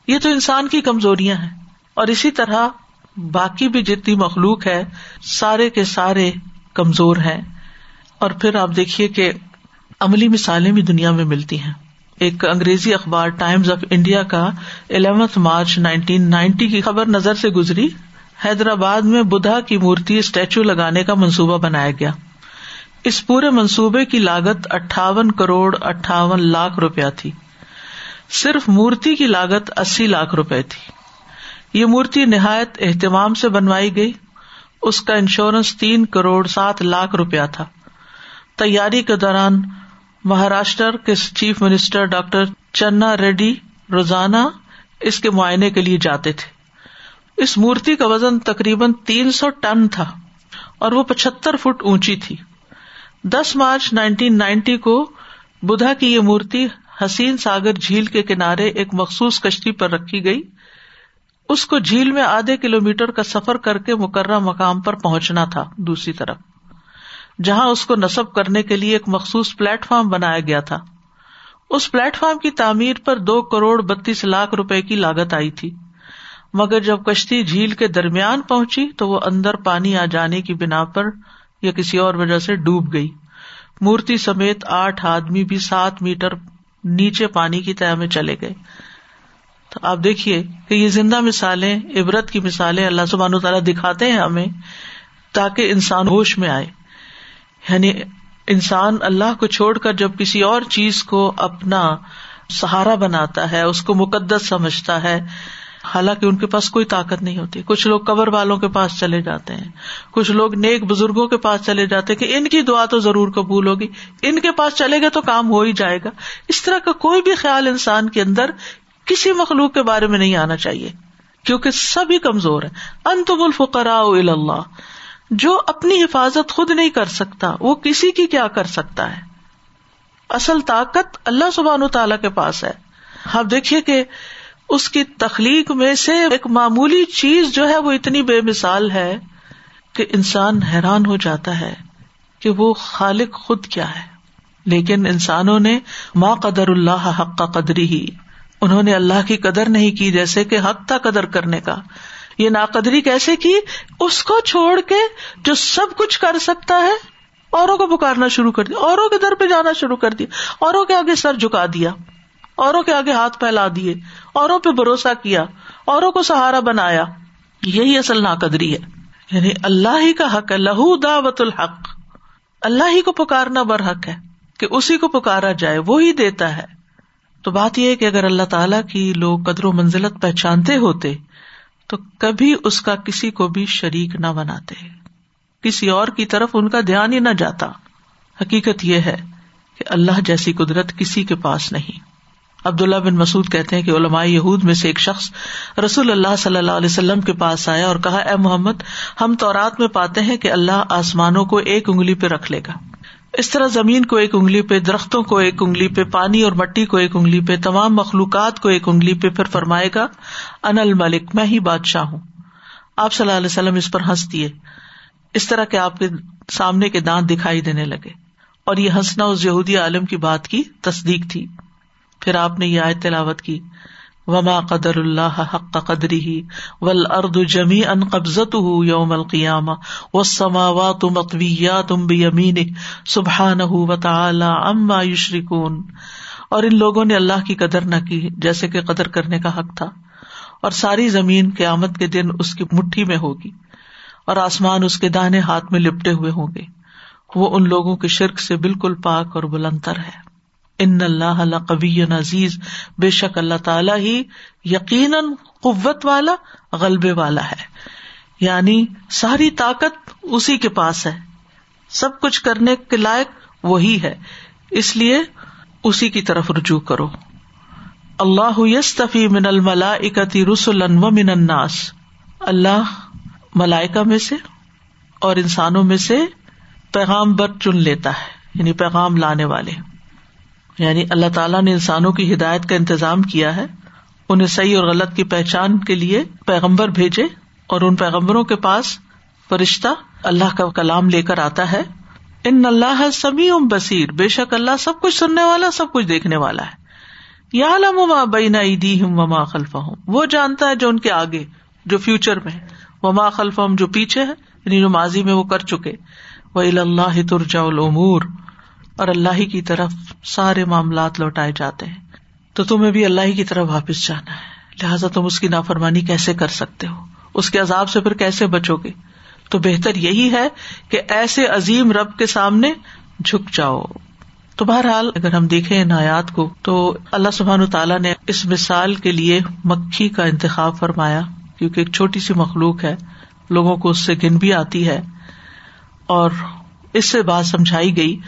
یہ تو انسان کی کمزوریاں ہیں۔ اور اسی طرح باقی بھی جتنی مخلوق ہے، سارے کے سارے کمزور ہیں۔ اور پھر آپ دیکھیے کہ عملی مثالیں بھی دنیا میں ملتی ہیں۔ ایک انگریزی اخبار ٹائمز آف انڈیا کا الیونتھ مارچ نائنٹین نائنٹی کی خبر نظر سے گزری۔ حیدرآباد میں بدھا کی مورتی اسٹیچو لگانے کا منصوبہ بنایا گیا۔ اس پورے منصوبے کی لاگت اٹھاون کروڑ اٹھاون لاکھ روپیہ تھی۔ صرف مورتی کی لاگت اسی لاکھ روپے تھی۔ یہ مورتی نہایت اہتمام سے بنوائی گئی۔ اس کا انشورنس تین کروڑ سات لاکھ روپیہ تھا۔ تیاری کے دوران مہاراشٹر کے chief minister doctor Chenna Reddy روزانہ اس کے معائنے کے لیے جاتے تھے۔ اس مورتی کا وزن تقریباً تین سو ٹن تھا اور وہ پچہتر فٹ اونچی تھی۔ دس مارچ نائنٹین نائنٹی کو بدھا کی یہ مورتی حسین ساگر جھیل کے کنارے ایک مخصوص کشتی پر رکھی گئی۔ اس کو جھیل میں آدھے کلو میٹر کا سفر کر کے مقررہ مقام پر پہنچنا تھا۔ دوسری طرف جہاں اس کو نصب کرنے کے لیے ایک مخصوص پلیٹ فارم بنایا گیا تھا۔ اس پلیٹ فارم کی تعمیر پر دو کروڑ بتیس لاکھ روپے کی لاگت آئی تھی۔ مگر جب کشتی جھیل کے درمیان پہنچی تو وہ اندر پانی آ جانے کی بنا پر یا کسی اور وجہ سے ڈوب گئی۔ مورتی سمیت آٹھ آدمی بھی سات میٹر نیچے پانی کی تہ میں چلے گئے۔ تو آپ دیکھیے کہ یہ زندہ مثالیں، عبرت کی مثالیں اللہ سبحان تعالیٰ دکھاتے ہیں ہمیں تاکہ انسان ہوش میں آئے۔ یعنی انسان اللہ کو چھوڑ کر جب کسی اور چیز کو اپنا سہارا بناتا ہے، اس کو مقدس سمجھتا ہے، حالانکہ ان کے پاس کوئی طاقت نہیں ہوتی۔ کچھ لوگ قبر والوں کے پاس چلے جاتے ہیں۔ کچھ لوگ نیک بزرگوں کے پاس چلے جاتے ہیں کہ ان کی دعا تو ضرور قبول ہوگی۔ ان کے پاس چلے گا تو کام ہو ہی جائے گا۔ اس طرح کا کوئی بھی خیال انسان کے اندر کسی مخلوق کے بارے میں نہیں آنا چاہیے، کیونکہ سبھی کمزور ہے انتم الفقراء اللہ۔ جو اپنی حفاظت خود نہیں کر سکتا، وہ کسی کی کیا کر سکتا ہے؟ اصل طاقت اللہ سبحان و تعالی کے پاس ہے۔ آپ دیکھیے کہ اس کی تخلیق میں سے ایک معمولی چیز جو ہے وہ اتنی بے مثال ہے کہ انسان حیران ہو جاتا ہے کہ وہ خالق خود کیا ہے۔ لیکن انسانوں نے ما قدر اللہ حق کا قدری ہی انہوں نے اللہ کی قدر نہیں کی جیسے کہ حق تھا قدر کرنے کا۔ یہ ناقدری کیسے کی؟ اس کو چھوڑ کے جو سب کچھ کر سکتا ہے، اوروں کو پکارنا شروع کر دیا، اوروں کے در پہ جانا شروع کر دیا، اوروں کے آگے سر جھکا دیا، اوروں کے آگے ہاتھ پھیلا دیے، اوروں پہ بھروسہ کیا، اوروں کو سہارا بنایا۔ یہی اصل ناقدری ہے۔ یعنی اللہ ہی کا حق ہے، لہو دعوت الحق۔ اللہ ہی کو پکارنا بر حق ہے، کہ اسی کو پکارا جائے وہی دیتا ہے۔ تو بات یہ ہے کہ اگر اللہ تعالیٰ کی لوگ قدر و منزلت پہچانتے ہوتے تو کبھی اس کا کسی کو بھی شریک نہ بناتے۔ کسی اور کی طرف ان کا دھیان ہی نہ جاتا۔ حقیقت یہ ہے کہ اللہ جیسی قدرت کسی کے پاس نہیں۔ عبداللہ بن مسعد کہتے ہیں کہ علماء یہود میں سے ایک شخص رسول اللہ صلی اللہ علیہ وسلم کے پاس آیا اور کہا، اے محمد، ہم تو رات میں پاتے ہیں کہ اللہ آسمانوں کو ایک انگلی پہ رکھ لے گا۔ اس طرح زمین کو ایک انگلی پہ، درختوں کو ایک انگلی پہ، پانی اور مٹی کو ایک انگلی پہ، تمام مخلوقات کو ایک انگلی پہ پھر فرمائے گا ان الملک، میں ہی بادشاہ ہوں۔ آپ صلی اللہ علیہ وسلم اس پر ہنس دیے اس طرح کے آپ کے سامنے کے دانت دکھائی دینے لگے۔ اور یہ ہنسنا اس یہودی عالم کی بات کی تصدیق تھی۔ پھر آپ نے یہ آئے تلاوت کی۔ وما قدر اللہ حق قدری ہی ول ارد جمی ان قبضت یوم القیام و سماوا تم اقویا تم بھی امین سبحان و اما یشرکون اور ان لوگوں نے اللہ کی قدر نہ کی جیسے کہ قدر کرنے کا حق تھا اور ساری زمین قیامت کے دن اس کی مٹھی میں ہوگی اور آسمان اس کے دانے ہاتھ میں لپٹے ہوئے ہوں گے وہ ان لوگوں کے شرک سے بالکل پاک اور بلندر ہے۔ ان اللہ اللہ قبی عزیز، بے شک اللہ تعالیٰ ہی یقیناً قوت والا، غلبے والا ہے۔ یعنی ساری طاقت اسی کے پاس ہے۔ سب کچھ کرنے کے لائق وہی ہے۔ اس لیے اسی کی طرف رجوع کرو۔ اللہ یستفی من الملا اکتی رسول و من الناس۔ اللہ ملائکا میں سے اور انسانوں میں سے پیغام بر چن لیتا ہے یعنی پیغام لانے والے۔ یعنی اللہ تعالیٰ نے انسانوں کی ہدایت کا انتظام کیا ہے، انہیں صحیح اور غلط کی پہچان کے لیے پیغمبر بھیجے اور ان پیغمبروں کے پاس فرشتہ اللہ کا کلام لے کر آتا ہے۔ ان اللہ سمی ام بصیر، بے شک اللہ سب کچھ سننے والا، سب کچھ دیکھنے والا ہے۔ یا لما بینا عیدی ہوں وما خلفا ہوں وہ جانتا ہے جو ان کے آگے، جو فیوچر میں وما خلف ہم جو پیچھے ہے یعنی جو ماضی میں وہ کر چکے۔ وہ اللہ ترجا العمور اور اللہ ہی کی طرف سارے معاملات لوٹائے جاتے ہیں۔ تو تمہیں بھی اللہ ہی کی طرف واپس جانا ہے۔ لہٰذا تم اس کی نافرمانی کیسے کر سکتے ہو؟ اس کے عذاب سے پھر کیسے بچو گے؟ تو بہتر یہی ہے کہ ایسے عظیم رب کے سامنے جھک جاؤ۔ تو بہرحال اگر ہم دیکھیں ان آیات کو، تو اللہ سبحان تعالیٰ نے اس مثال کے لیے مکھی کا انتخاب فرمایا، کیونکہ ایک چھوٹی سی مخلوق ہے، لوگوں کو اس سے گن بھی آتی ہے اور اس سے بات سمجھائی گئی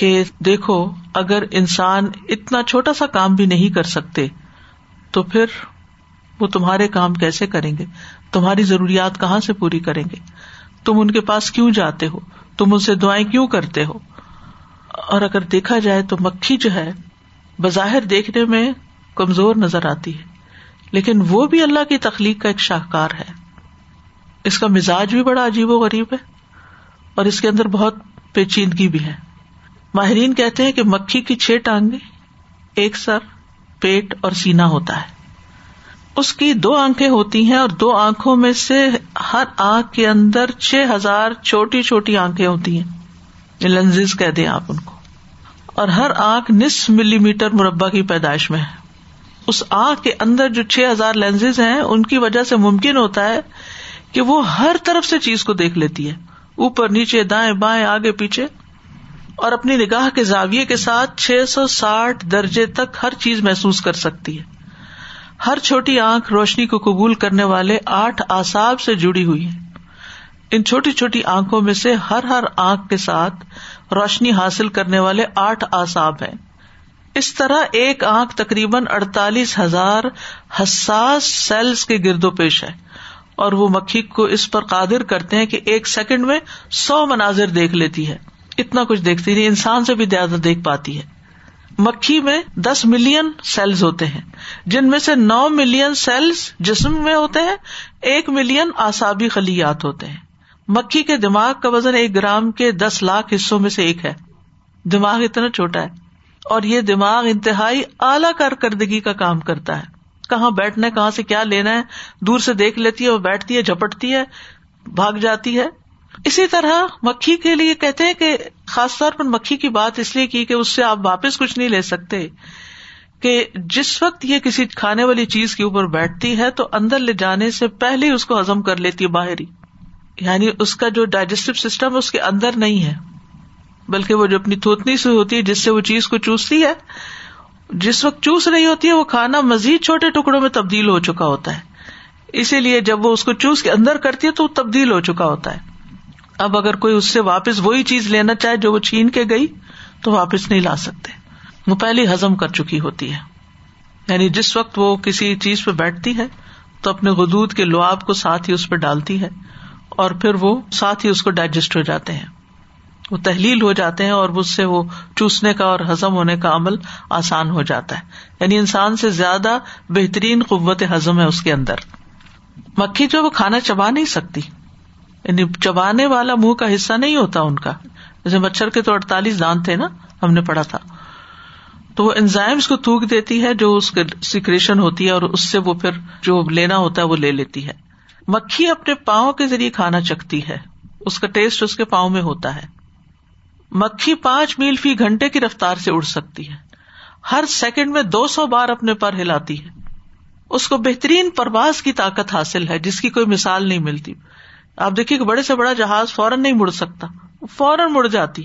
کہ دیکھو، اگر انسان اتنا چھوٹا سا کام بھی نہیں کر سکتے، تو پھر وہ تمہارے کام کیسے کریں گے؟ تمہاری ضروریات کہاں سے پوری کریں گے؟ تم ان کے پاس کیوں جاتے ہو؟ تم ان سے دعائیں کیوں کرتے ہو؟ اور اگر دیکھا جائے تو مکھی جو ہے، بظاہر دیکھنے میں کمزور نظر آتی ہے، لیکن وہ بھی اللہ کی تخلیق کا ایک شاہکار ہے۔ اس کا مزاج بھی بڑا عجیب و غریب ہے، اور اس کے اندر بہت پیچیدگی بھی ہے۔ ماہرین کہتے ہیں کہ مکھی کی چھ ٹانگیں ایک سر، پیٹ اور سینا ہوتا ہے۔ اس کی دو آنکھیں ہوتی ہیں اور دو آنکھوں میں سے ہر آنکھ کے اندر چھ ہزار چھوٹی چھوٹی آنکھیں ہوتی ہیں۔ لنز کہہ دیں آپ ان کو۔ اور ہر آنکھ نصف ملی میٹر مربع کی پیدائش میں ہے۔ اس آنکھ کے اندر جو چھ ہزار لینز ہیں، ان کی وجہ سے ممکن ہوتا ہے کہ وہ ہر طرف سے چیز کو دیکھ لیتی ہے۔ اوپر، نیچے، دائیں، بائیں، آگے، پیچھے۔ اور اپنی نگاہ کے زاویے کے ساتھ چھ سو ساٹھ درجے تک ہر چیز محسوس کر سکتی ہے۔ ہر چھوٹی آنکھ روشنی کو قبول کرنے والے آٹھ آساب سے جڑی ہوئی ہے ان چھوٹی چھوٹی آنکھوں میں سے ہر ہر آنکھ کے ساتھ روشنی حاصل کرنے والے آٹھ آساب ہیں۔ اس طرح ایک آنکھ تقریباً اڑتالیس ہزار حساس سیلس کے گرد و پیش ہے اور وہ مکھی کو اس پر قادر کرتے ہیں کہ ایک سیکنڈ میں سو مناظر دیکھ لیتی ہے۔ اتنا کچھ دیکھتی نہیں یعنی انسان سے بھی زیادہ دیکھ پاتی ہے۔ مکھی میں دس ملین سیلز ہوتے ہیں۔ جن میں سے نو ملین سیلس جسم میں ہوتے ہیں، ایک ملین آسابی خلیات ہوتے ہیں۔ مکھی کے دماغ کا وزن ایک گرام کے دس لاکھ حصوں میں سے ایک ہے۔ دماغ اتنا چھوٹا ہے۔ اور یہ دماغ انتہائی اعلی کارکردگی کا کام کرتا ہے۔ کہاں بیٹھنا ہے، کہاں سے کیا لینا ہے، دور سے دیکھ لیتی ہے وہ بیٹھتی ہے، جھپٹتی ہے، بھاگ جاتی ہے۔ اسی طرح مکھی کے لیے کہتے ہیں کہ خاص طور پر مکھی کی بات اس لیے کی کہ اس سے آپ واپس کچھ نہیں لے سکتے کہ جس وقت یہ کسی کھانے والی چیز کے اوپر بیٹھتی ہے تو اندر لے جانے سے پہلے ہی اس کو ہزم کر لیتی ہے باہر ہی یعنی اس کا جو ڈائجسٹو سسٹم اس کے اندر نہیں ہے، بلکہ وہ جو اپنی تھوتنی سے ہوتی ہے، جس سے وہ چیز کو چوستی ہے، جس وقت چوس رہی ہوتی ہے، وہ کھانا مزید چھوٹے ٹکڑوں میں تبدیل ہو چکا ہوتا ہے۔ اسی لیے جب وہ اس کو چوس کے اندر کرتی ہے تو وہ تبدیل ہو چکا ہوتا ہے۔ اب اگر کوئی اس سے واپس وہی چیز لینا چاہے جو وہ چھین کے گئی، تو واپس نہیں لا سکتے۔ وہ پہلے ہزم کر چکی ہوتی ہے۔ یعنی جس وقت وہ کسی چیز پہ بیٹھتی ہے، تو اپنے غدود کے لواب کو ساتھ ہی اس پہ ڈالتی ہے اور پھر وہ ساتھ ہی اس کو ڈائجسٹ ہو جاتے ہیں۔ وہ تحلیل ہو جاتے ہیں اور اس سے وہ چوسنے کا اور ہزم ہونے کا عمل آسان ہو جاتا ہے۔ یعنی انسان سے زیادہ بہترین قوت ہزم ہے اس کے اندر۔ مکھی جو وہ کھانا چبا نہیں سکتی۔ یعنی چبانے والا منہ کا حصہ نہیں ہوتا ان کا۔ جیسے مچھر کے تو اڑتالیس دان تھے نا، ہم نے پڑھا تھا۔ تو وہ انزائمس کو تھوک دیتی ہے، جو اس سیکریشن ہوتی ہے اور اس سے وہ پھر جو لینا ہوتا ہے، وہ لے لیتی ہے۔ مکھی اپنے پاؤں کے ذریعے کھانا چکتی ہے۔ اس کا ٹیسٹ اس کے پاؤں میں ہوتا ہے۔ مکھی پانچ میل فی گھنٹے کی رفتار سے اڑ سکتی ہے۔ ہر سیکنڈ میں دو سو بار اپنے پر ہلاتی ہے۔ اس کو بہترین پرواز کی طاقت حاصل ہے، جس کی کوئی مثال نہیں ملتی۔ آپ دیکھیے کہ بڑے سے بڑا جہاز فوراً نہیں مڑ سکتا، فوراً مڑ جاتی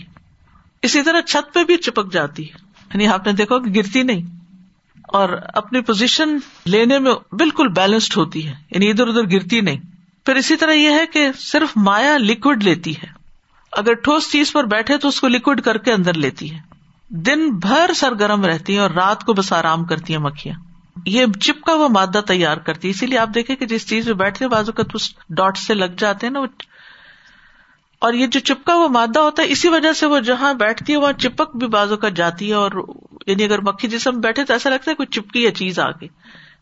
اسی طرح چھت پہ بھی چپک جاتی ہے۔ یعنی آپ نے دیکھو کہ گرتی نہیں۔ اور اپنی پوزیشن لینے میں بالکل بیلنسڈ ہوتی ہے۔ یعنی ادھر ادھر گرتی نہیں۔ پھر اسی طرح یہ ہے کہ صرف مایا لکوڈ لیتی ہے۔ اگر ٹھوس چیز پر بیٹھے تو اس کو لکوڈ کر کے اندر لیتی ہے۔ دن بھر سرگرم رہتی ہے اور رات کو بس آرام کرتی ہیں مکھیاں۔ یہ چپکا وہ مادہ تیار کرتی ہے۔ اسی لیے آپ دیکھیں کہ جس چیز میں بیٹھتے بازو کا ڈاٹ سے لگ جاتے ہیں نا۔ وہ اور یہ جو چپکا وہ مادہ ہوتا ہے، اسی وجہ سے وہ جہاں بیٹھتی ہے، وہاں چپک بھی بازو کا جاتی ہے۔ اور یعنی اگر مکھی جسم بیٹھے تو ایسا لگتا ہے کوئی چپکی یا چیز آ گئی۔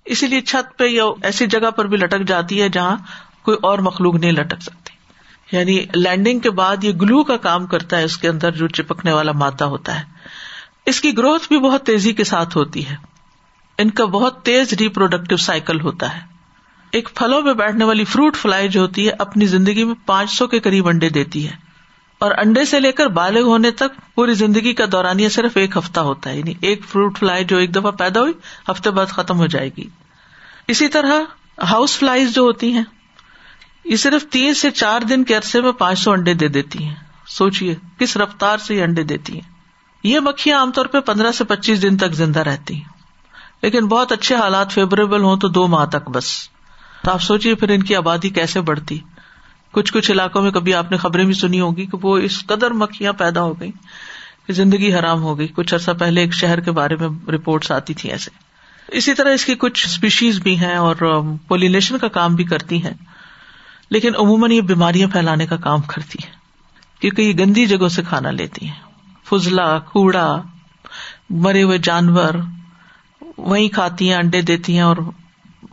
اسی لیے چھت پہ یا ایسی جگہ پر بھی لٹک جاتی ہے جہاں کوئی اور مخلوق نہیں لٹک سکتی۔ یعنی لینڈنگ کے بعد یہ گلو کا کام کرتا ہے، اس کے اندر جو چپکنے والا مادہ ہوتا ہے۔ اس کی گروتھ بھی بہت تیزی کے ساتھ ہوتی ہے۔ ان کا بہت تیز ریپروڈکٹیو سائیکل ہوتا ہے۔ ایک پھلوں میں بیٹھنے والی فروٹ فلائی جو ہوتی ہے، اپنی زندگی میں پانچ سو کے قریب انڈے دیتی ہے۔ اور انڈے سے لے کر بالغ ہونے تک پوری زندگی کا دورانیہ صرف ایک ہفتہ ہوتا ہے یعنی ایک فروٹ فلائی جو ایک دفعہ پیدا ہوئی، ہفتے بعد ختم ہو جائے گی۔ اسی طرح ہاؤس فلائیز جو ہوتی ہیں، یہ صرف تین سے چار دن کے عرصے میں پانچ سو انڈے دے دیتی ہیں۔ سوچیے کس رفتار سے یہ انڈے دیتی ہیں؟ یہ مکھیاں عام طور پہ پندرہ سے پچیس دن تک زندہ رہتی ہیں۔ لیکن بہت اچھے حالات فیوریبل ہوں تو دو ماہ تک بس۔ تو آپ سوچیے پھر ان کی آبادی کیسے بڑھتی؟ کچھ کچھ علاقوں میں کبھی آپ نے خبریں بھی سنی ہوگی کہ وہ اس قدر مکھیاں پیدا ہو گئی کہ زندگی حرام ہو گئی۔ کچھ عرصہ پہلے ایک شہر کے بارے میں رپورٹس آتی تھی ایسے۔ اسی طرح اس کی کچھ اسپیشیز بھی ہیں اور um, پولینیشن کا کام بھی کرتی ہیں۔ لیکن عموماً یہ بیماریاں پھیلانے کا کام کرتی ہے کیونکہ یہ گندی جگہوں سے کھانا لیتی ہیں۔ فضلہ، کوڑا، مرے ہوئے جانور وہی کھاتی ہیں، انڈے دیتی ہیں اور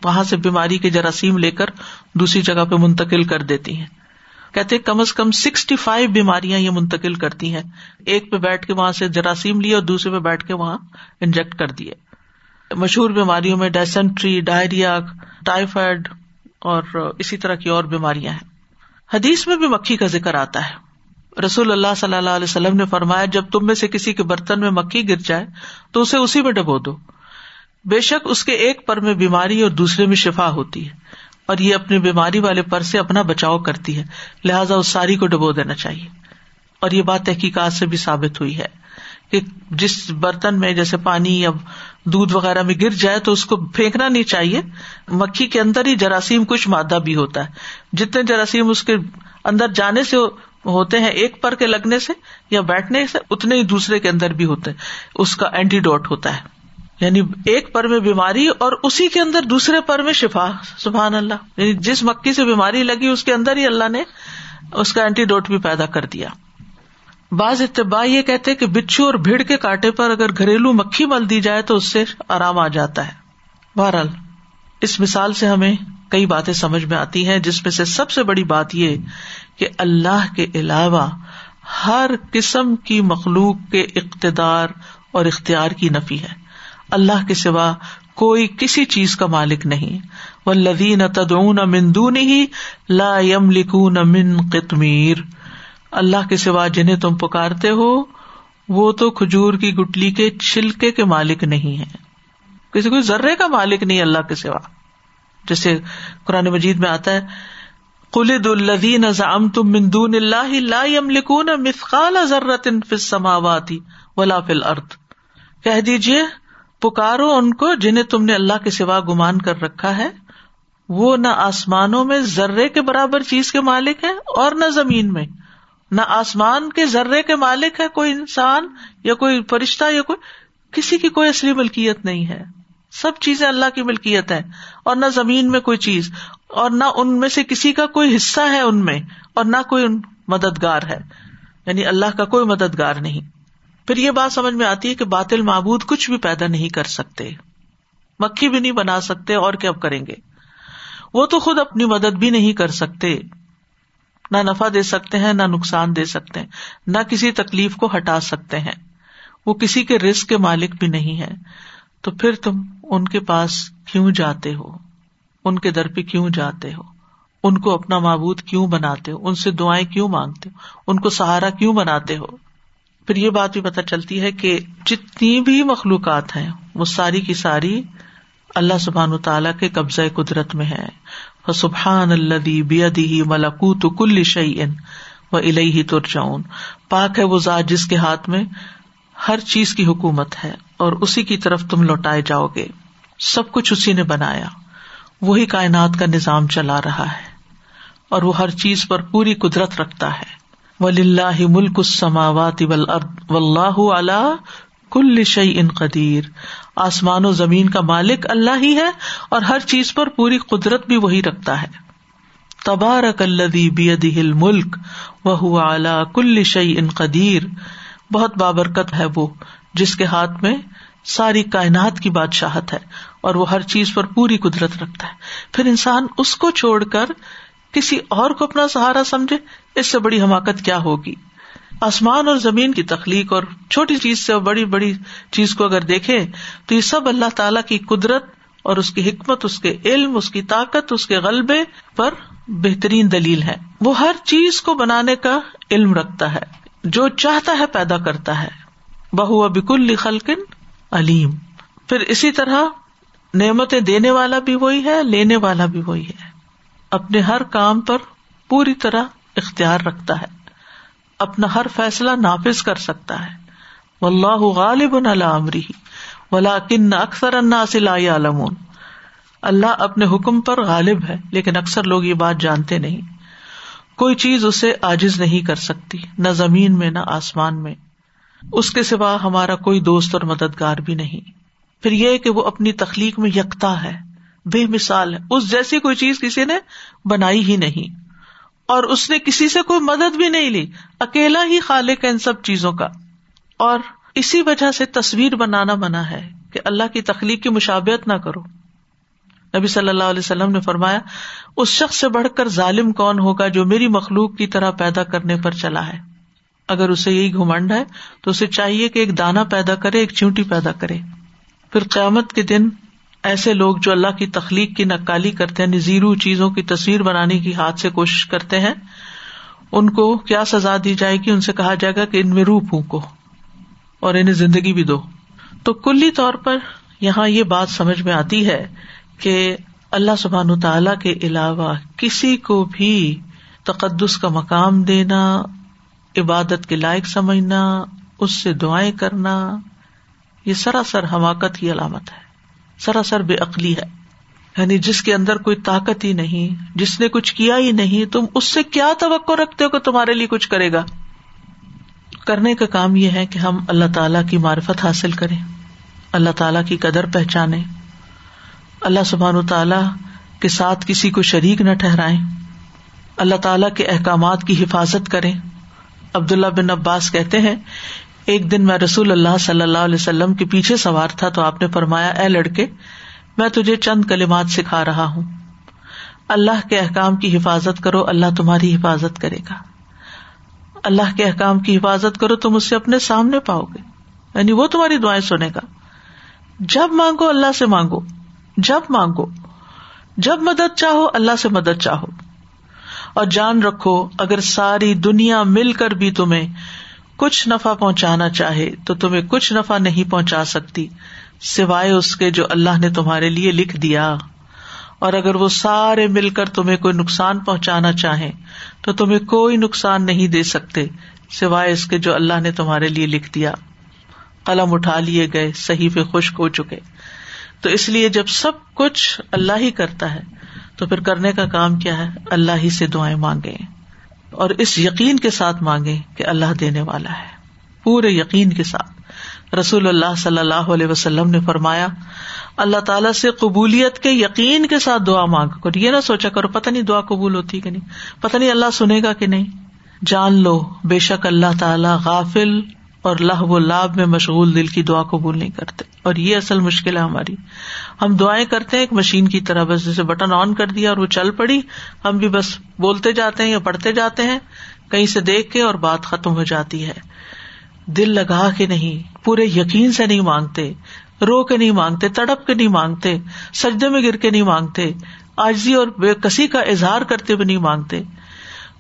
وہاں سے بیماری کے جراثیم لے کر دوسری جگہ پہ منتقل کر دیتی ہیں۔ کہتے کم از کم سکسٹی فائیو بیماریاں یہ منتقل کرتی ہیں۔ ایک پہ بیٹھ کے وہاں سے جراثیم لیے اور دوسرے پہ بیٹھ کے وہاں انجیکٹ کر دیے۔ مشہور بیماریوں میں ڈائسنٹری ڈائریا ٹائیفائڈ اور اسی طرح کی اور بیماریاں ہیں۔ حدیث میں بھی مکھی کا ذکر آتا ہے۔ رسول اللہ صلی اللہ علیہ وسلم نے فرمایا، جب تم میں سے کسی کے برتن میں مکھی گر جائے تو اسے اسی میں ڈبو دو۔ بے شک اس کے ایک پر میں بیماری اور دوسرے میں شفا ہوتی ہے اور یہ اپنی بیماری والے پر سے اپنا بچاؤ کرتی ہے، لہٰذا اس ساری کو ڈبو دینا چاہیے۔ اور یہ بات تحقیقات سے بھی ثابت ہوئی ہے کہ جس برتن میں جیسے پانی یا دودھ وغیرہ میں گر جائے تو اس کو پھینکنا نہیں چاہیے۔ مکھی کے اندر ہی جراثیم کچھ مادہ بھی ہوتا ہے۔ جتنے جراثیم اس کے اندر جانے سے ہوتے ہیں، ایک پر کے لگنے سے یا بیٹھنے سے، اتنے ہی دوسرے کے اندر بھی ہوتے اس کا اینٹی ڈوٹ ہوتا ہے۔ یعنی ایک پر میں بیماری اور اسی کے اندر دوسرے پر میں شفا، سبحان اللہ۔ یعنی جس مکھی سے بیماری لگی، اس کے اندر ہی اللہ نے اس کا اینٹی ڈوٹ بھی پیدا کر دیا۔ بعض اتباع یہ کہتے کہ بچھو اور بھیڑ کے کاٹے پر اگر گھریلو مکھی مل دی جائے تو اس سے آرام آ جاتا ہے۔ بہرحال، اس مثال سے ہمیں کئی باتیں سمجھ میں آتی ہیں، جس میں سے سب سے بڑی بات یہ کہ اللہ کے علاوہ ہر قسم کی مخلوق کے اقتدار اور اختیار کی نفی ہے۔ اللہ کے سوا کوئی کسی چیز کا مالک نہیں۔ وہ لدین تدون مندون ہی لا یم لکون من قطمیر اللہ کے سوا جنہیں تم پکارتے ہو، وہ تو کھجور کی گٹلی کے چھلکے کے مالک نہیں ہے کسی کوئی ذرے کا مالک نہیں اللہ کے سوا۔ جیسے قرآن مجید میں آتا ہے قلد الدین ازام تم مندون اللہ لا یم لکون مسقال ذرت فسماواتی ولا فل ارد کہہ دیجیے پکارو ان کو جنہیں تم نے اللہ کے سوا گمان کر رکھا ہے۔ وہ نہ آسمانوں میں ذرے کے برابر چیز کے مالک ہے اور نہ زمین میں۔ نہ آسمان کے ذرے کے مالک ہے کوئی انسان یا کوئی فرشتہ یا کوئی۔ کسی کی کوئی اصلی ملکیت نہیں ہے۔ سب چیزیں اللہ کی ملکیت ہے اور نہ زمین میں کوئی چیز۔ اور نہ ان میں سے کسی کا کوئی حصہ ہے ان میں۔ اور نہ کوئی مددگار ہے۔ یعنی اللہ کا کوئی مددگار نہیں۔ پھر یہ بات سمجھ میں آتی ہے کہ باطل معبود کچھ بھی پیدا نہیں کر سکتے، مکھی بھی نہیں بنا سکتے، اور کیا کریں گے؟ وہ تو خود اپنی مدد بھی نہیں کر سکتے۔ نہ نفع دے سکتے ہیں، نہ نقصان دے سکتے ہیں، نہ کسی تکلیف کو ہٹا سکتے ہیں۔ وہ کسی کے رسک کے مالک بھی نہیں ہے تو پھر تم ان کے پاس کیوں جاتے ہو؟ ان کے در پہ کیوں جاتے ہو؟ ان کو اپنا معبود کیوں بناتے ہو؟ ان سے دعائیں کیوں مانگتے ہو؟ ان کو سہارا کیوں بناتے ہو؟ پھر یہ بات بھی پتہ چلتی ہے کہ جتنی بھی مخلوقات ہیں، وہ ساری کی ساری اللہ سبحان تعالیٰ کے قبضۂ قدرت میں ہے سبحان اللہ بیدی ملکوت کل شعین و الہی ترجعون۔ پاک ہے وہ ذات جس کے ہاتھ میں ہر چیز کی حکومت ہے اور اسی کی طرف تم لوٹائے جاؤ گے۔ سب کچھ اسی نے بنایا۔ وہی کائنات کا نظام چلا رہا ہے اور وہ ہر چیز پر پوری قدرت رکھتا ہے۔ ولی اللہ ملک السماوات والارض واللہ علی کل شعی ان قدیر۔ آسمان و زمین کا مالک اللہ ہی ہے اور ہر چیز پر پوری قدرت بھی وہی رکھتا ہے۔ تبارک الدی ملک وہ اعلی کل شعی ان قدیر۔ بہت بابرکت ہے وہ جس کے ہاتھ میں ساری کائنات کی بادشاہت ہے اور وہ ہر چیز پر پوری قدرت رکھتا ہے۔ پھر انسان اس کو چھوڑ کر کسی اور کو اپنا سہارا سمجھے؟ اس سے بڑی حماقت کیا ہوگی؟ آسمان اور زمین کی تخلیق اور چھوٹی چیز سے بڑی بڑی چیز کو اگر دیکھے تو یہ سب اللہ تعالی کی قدرت اور اس کی حکمت، اس کے علم، اس کی طاقت، اس کے غلبے پر بہترین دلیل ہے۔ وہ ہر چیز کو بنانے کا علم رکھتا ہے، جو چاہتا ہے پیدا کرتا ہے۔ بہو ابک الخلقن علیم پھر اسی طرح نعمتیں دینے والا بھی وہی ہے، لینے والا بھی وہی ہے۔ اپنے ہر کام پر پوری طرح اختیار رکھتا ہے، اپنا ہر فیصلہ نافذ کر سکتا ہے۔ اللہ غالب عمری ولا کن اکثر عالمون اللہ اپنے حکم پر غالب ہے، لیکن اکثر لوگ یہ بات جانتے نہیں۔ کوئی چیز اسے آجز نہیں کر سکتی، نہ زمین میں، نہ آسمان میں۔ اس کے سوا ہمارا کوئی دوست اور مددگار بھی نہیں۔ پھر یہ کہ وہ اپنی تخلیق میں یکتا ہے، بے مثال ہے۔ اس جیسی کوئی چیز کسی نے بنائی ہی نہیں۔ اور اس نے کسی سے کوئی مدد بھی نہیں لی، اکیلا ہی خالق ہے ان سب چیزوں کا۔ اور اسی وجہ سے تصویر بنانا منع ہے کہ اللہ کی تخلیق کی مشابت نہ کرو۔ نبی صلی اللہ علیہ وسلم نے فرمایا، اس شخص سے بڑھ کر ظالم کون ہوگا جو میری مخلوق کی طرح پیدا کرنے پر چلا ہے؟ اگر اسے یہی گھمنڈ ہے، تو اسے چاہیے کہ ایک دانا پیدا کرے، ایک چونٹی پیدا کرے۔ پھر قیامت کے دن ایسے لوگ جو اللہ کی تخلیق کی نقالی کرتے ہیں یعنی نزیرو چیزوں کی تصویر بنانے کی ہاتھ سے کوشش کرتے ہیں، ان کو کیا سزا دی جائے گی؟ ان سے کہا جائے گا کہ ان میں روح پھونکو اور انہیں زندگی بھی دو۔ تو کلی طور پر یہاں یہ بات سمجھ میں آتی ہے کہ اللہ سبحان تعالی کے علاوہ کسی کو بھی تقدس کا مقام دینا، عبادت کے لائق سمجھنا، اس سے دعائیں کرنا، یہ سراسر حماقت کی علامت ہے۔ سراسر بے عقلی ہے۔ یعنی جس کے اندر کوئی طاقت ہی نہیں، جس نے کچھ کیا ہی نہیں، تم اس سے کیا توقع رکھتے ہو کہ تمہارے لیے کچھ کرے گا؟ کرنے کا کام یہ ہے کہ ہم اللہ تعالی کی معرفت حاصل کریں، اللہ تعالی کی قدر پہچانے اللہ سبحان و تعالی کے ساتھ کسی کو شریک نہ ٹھہرائے اللہ تعالی کے احکامات کی حفاظت کریں۔ عبد اللہ بن عباس کہتے ہیں ایک دن میں رسول اللہ صلی اللہ علیہ وسلم کے پیچھے سوار تھا تو آپ نے فرمایا، اے لڑکے، میں تجھے چند کلمات سکھا رہا ہوں۔ اللہ کے احکام کی حفاظت کرو، اللہ تمہاری حفاظت کرے گا۔ اللہ کے احکام کی حفاظت کرو، تم اسے اپنے سامنے پاؤ گے۔ یعنی وہ تمہاری دعائیں سنے گا۔ جب مانگو، اللہ سے مانگو۔ جب مانگو، جب مدد چاہو، اللہ سے مدد چاہو۔ اور جان رکھو، اگر ساری دنیا مل کر بھی تمہیں کچھ نفع پہنچانا چاہے تو تمہیں کچھ نفع نہیں پہنچا سکتی، سوائے اس کے جو اللہ نے تمہارے لیے لکھ دیا۔ اور اگر وہ سارے مل کر تمہیں کوئی نقصان پہنچانا چاہے تو تمہیں کوئی نقصان نہیں دے سکتے، سوائے اس کے جو اللہ نے تمہارے لیے لکھ دیا۔ قلم اٹھا لیے گئے صحیح پہ خشک ہو چکے۔ تو اس لیے جب سب کچھ اللہ ہی کرتا ہے تو پھر کرنے کا کام کیا ہے؟ اللہ ہی سے دعائیں مانگے اور اس یقین کے ساتھ مانگے کہ اللہ دینے والا ہے۔ پورے یقین کے ساتھ۔ رسول اللہ صلی اللہ علیہ وسلم نے فرمایا، اللہ تعالیٰ سے قبولیت کے یقین کے ساتھ دعا مانگ۔ کر یہ نہ سوچا کرو، پتہ نہیں دعا قبول ہوتی کہ نہیں۔ پتہ نہیں اللہ سنے گا کہ نہیں۔ جان لو، بے شک اللہ تعالی غافل اور لہ و لاب میں مشغول دل کی دعا قبول نہیں کرتے۔ اور یہ اصل مشکل ہے ہماری۔ ہم دعائیں کرتے ہیں، ایک مشین کی طرح بس جیسے بٹن آن کر دیا اور وہ چل پڑی۔ ہم بھی بس بولتے جاتے ہیں یا پڑھتے جاتے ہیں، کہیں سے دیکھ کے اور بات ختم ہو جاتی ہے۔ دل لگا کے نہیں، پورے یقین سے نہیں مانگتے۔ رو کے نہیں مانگتے، تڑپ کے نہیں مانگتے، سجدے میں گر کے نہیں مانگتے۔ آجزی اور بے کسی کا اظہار کرتے ہوئے نہیں مانگتے۔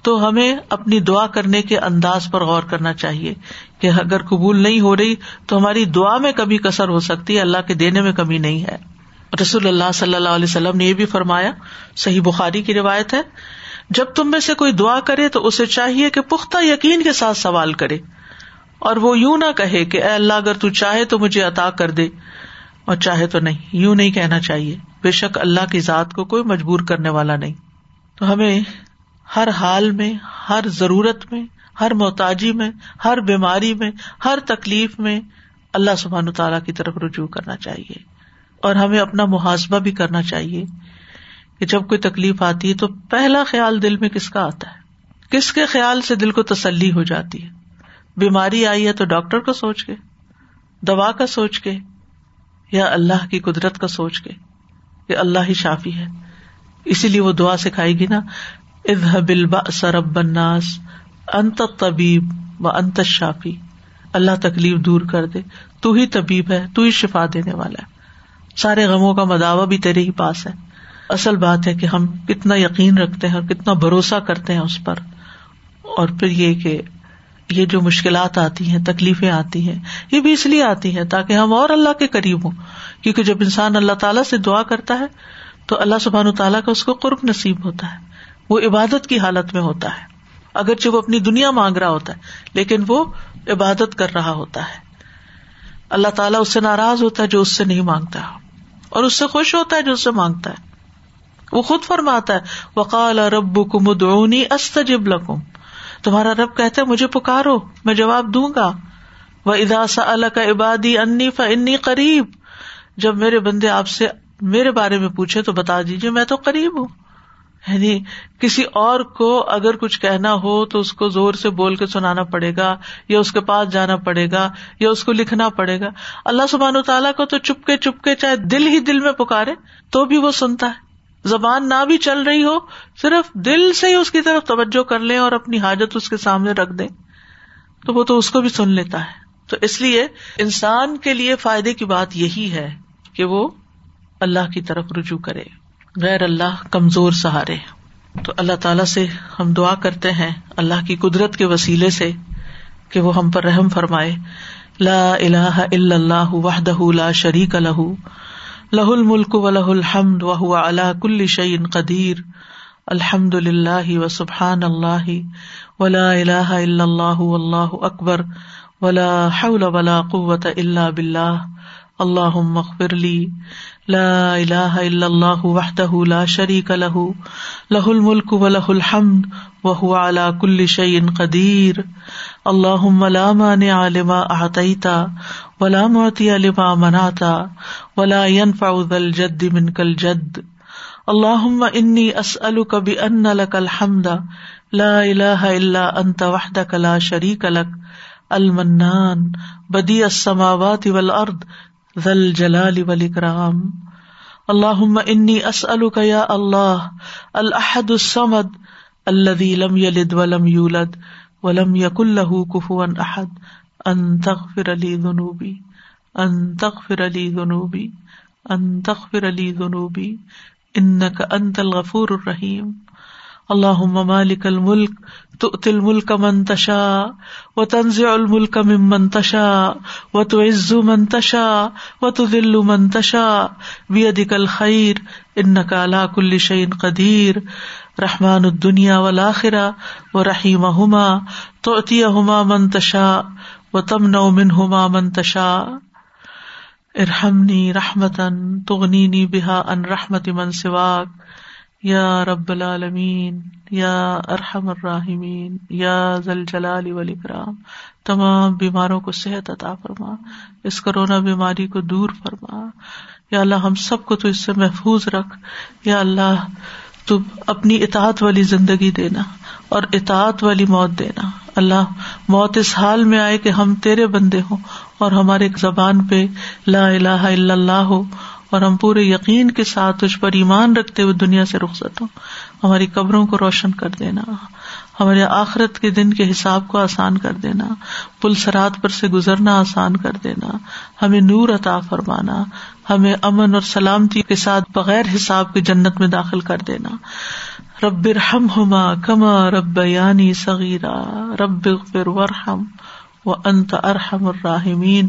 تو ہمیں اپنی دعا کرنے کے انداز پر غور کرنا چاہیے۔ کہ اگر قبول نہیں ہو رہی تو ہماری دعا میں کبھی کثر ہو سکتی ہے، اللہ کے دینے میں کمی نہیں ہے۔ رسول اللہ صلی اللہ علیہ وسلم نے یہ بھی فرمایا، صحیح بخاری کی روایت ہے، جب تم میں سے کوئی دعا کرے تو اسے چاہیے کہ پختہ یقین کے ساتھ سوال کرے۔ اور وہ یوں نہ کہے کہ، اے اللہ، اگر تو چاہے تو مجھے عطا کر دے۔ اور چاہے تو نہیں، یوں نہیں کہنا چاہیے۔ بے شک اللہ کی ذات کو کوئی مجبور کرنے والا نہیں۔ تو ہمیں ہر حال میں، ہر ضرورت میں ہر محتاجی میں، ہر بیماری میں، ہر تکلیف میں اللہ سبحان تعالیٰ کی طرف رجوع کرنا چاہیے۔ اور ہمیں اپنا محاسبہ بھی کرنا چاہیے کہ جب کوئی تکلیف آتی ہے تو پہلا خیال دل میں کس کا آتا ہے؟ کس کے خیال سے دل کو تسلی ہو جاتی ہے؟ بیماری آئی ہے تو ڈاکٹر کو سوچ کے، دوا کا سوچ کے، یا اللہ کی قدرت کا سوچ کے کہ اللہ ہی شافی ہے۔ اسی لیے وہ دعا سکھائے گی نا سرب بناس انت طبیب و انت شافی۔ اللہ تکلیف دور کر دے۔ تو ہی طبیب ہے، تو ہی شفا دینے والا ہے۔ سارے غموں کا مداوع بھی تیرے ہی پاس ہے۔ اصل بات ہے کہ ہم کتنا یقین رکھتے ہیں اور کتنا بھروسہ کرتے ہیں اس پر۔ اور پھر یہ کہ یہ جو مشکلات آتی ہیں، تکلیفیں آتی ہیں، یہ بھی اس لیے آتی ہیں تاکہ ہم اور اللہ کے قریب ہوں۔ کیونکہ جب انسان اللہ تعالیٰ سے دعا کرتا ہے، تو اللہ سبحان تعالیٰ کا اس کو قرب نصیب ہوتا ہے۔ وہ عبادت کی حالت میں ہوتا ہے۔ اگرچہ وہ اپنی دنیا مانگ رہا ہوتا ہے، لیکن وہ عبادت کر رہا ہوتا ہے۔ اللہ تعالیٰ اس سے ناراض ہوتا ہے جو اس سے نہیں مانگتا۔ اور اس سے خوش ہوتا ہے جو اس سے مانگتا ہے۔ وہ خود فرماتا ہے، وقال رب کم ادونی استجب لکم تمہارا رب کہتا ہے، مجھے پکارو، میں جواب دوں گا۔ وہ اداسا اللہ کا عبادی انی فنی قریب جب میرے بندے آپ سے میرے بارے میں پوچھے تو بتا دیجیے میں تو قریب ہوں۔ یعنی کسی اور کو اگر کچھ کہنا ہو تو اس کو زور سے بول کے سنانا پڑے گا، یا اس کے پاس جانا پڑے گا، یا اس کو لکھنا پڑے گا۔ اللہ سبحان و تعالیٰ کو تو چپکے چپکے چاہے دل ہی دل میں پکارے، تو بھی وہ سنتا ہے۔ زبان نہ بھی چل رہی ہو، صرف دل سے ہی اس کی طرف توجہ کر لیں اور اپنی حاجت اس کے سامنے رکھ دیں۔ تو وہ تو اس کو بھی سن لیتا ہے۔ تو اس لیے انسان کے لیے فائدے کی بات یہی ہے کہ وہ اللہ کی طرف رجوع کرے۔ غیر اللہ کمزور سہارے۔ تو اللہ تعالی سے ہم دعا کرتے ہیں اللہ کی قدرت کے وسیلے سے کہ وہ ہم پر رحم فرمائے۔ لا الہ الا اللہ وحدہ لا شریک لہ لہ الملک و لہ الحمد و اللہ کل شعین قدیر۔ الحمد للہ و سبحان اللہ ولا الہ الا اللہ اللہ اکبر۔ ولا حول ولا قوت اللہ بلّہ اللہ مغفر لی۔ لا الہ الا اللہ وحدہ لا شریک لہ لہ الملک و لہ الحمد، وهو على كل شيء قدير. اللهم لا مانع لما اعطيت ولا معطي لما منعت، ولا ينفع ذا الجد منك الجد. اللهم اني اسالك بان لك الحمد، لا اله الا انت وحدك لا شريك لك. المنان، بديع السماوات والارض ذا الجلال والاكرام اللهم اني اسالك يا الله الاحد الصمد الذي لم يلد ولم يولد ولم يكن له كفوا احد۔ ان تغفر لي ذنوبي ان تغفر لي ذنوبي ان تغفر لي ذنوبي انك انت الغفور الرحیم۔ الرحيم اللهم مالك الملك تؤتي الملك من تشاء، وتنزع الملك ممن تشاء، وتعز من تشاء، وتذل من تشاء بيدك الخير انك على كل شيء قدير رحمان الدنيا والآخرة ورحيمهما تعطيهما من تشاء، وتمنع منهما من تشاء۔ ارحمني رحمة تغنيني بها عن رحمة من سواك یا رب العالمین، یا ارحم الراحمین، یا ذل جلال والاکرام، تمام بیماروں کو صحت عطا فرما، اس کرونا بیماری کو دور فرما۔ یا اللہ، ہم سب کو تو اس سے محفوظ رکھ۔ یا اللہ، تو اپنی اطاعت والی زندگی دینا اور اطاعت والی موت دینا۔ اللہ، موت اس حال میں آئے کہ ہم تیرے بندے ہوں اور ہمارے زبان پہ لا الہ الا اللہ ہو اور ہم پورے یقین کے ساتھ تجھ پر ایمان رکھتے ہوئے دنیا سے رخصت ہوں۔ ہماری قبروں کو روشن کر دینا۔ ہمارے آخرت کے دن کے حساب کو آسان کر دینا۔ پل سرات پر سے گزرنا آسان کر دینا۔ ہمیں نور عطا فرمانا۔ ہمیں امن اور سلامتی کے ساتھ بغیر حساب کے جنت میں داخل کر دینا۔ رب ہم ہما کما رب یعنی صغیرہ رب ورحم و انت ارحم الراحمین۔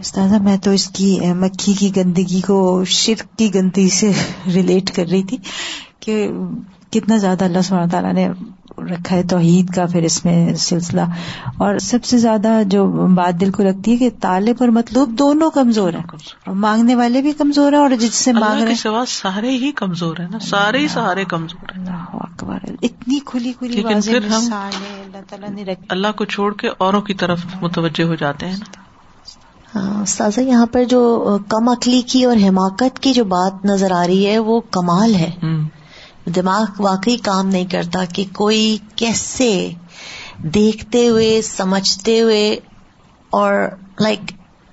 استاذہ میں تو اس کی مکھی کی گندگی کو شرک کی گندگی سے ریلیٹ کر رہی تھی کہ کتنا زیادہ اللہ سبحانہ تعالیٰ نے رکھا ہے توحید کا پھر اس میں سلسلہ۔ اور سب سے زیادہ جو بات دل کو لگتی ہے کہ طالب اور مطلوب دونوں کمزور ہیں۔ مانگنے والے بھی کمزور ہیں اور جس سے مانگ رہے سوا سارے ہی کمزور ہیں نا۔ سارے ہی سارے کمزور ہیں۔ اکبر۔ اتنی کھلی کھلی پھر ہم اللہ تعالیٰ نے اللہ کو چھوڑ کے اوروں کی طرف متوجہ ہو جاتے ہیں نا۔ سازا یہاں پر جو کم عقلی کی اور حماقت کی جو بات نظر آ رہی ہے وہ کمال ہے۔ دماغ واقعی کام نہیں کرتا کہ کوئی کیسے دیکھتے ہوئے سمجھتے ہوئے اور لائک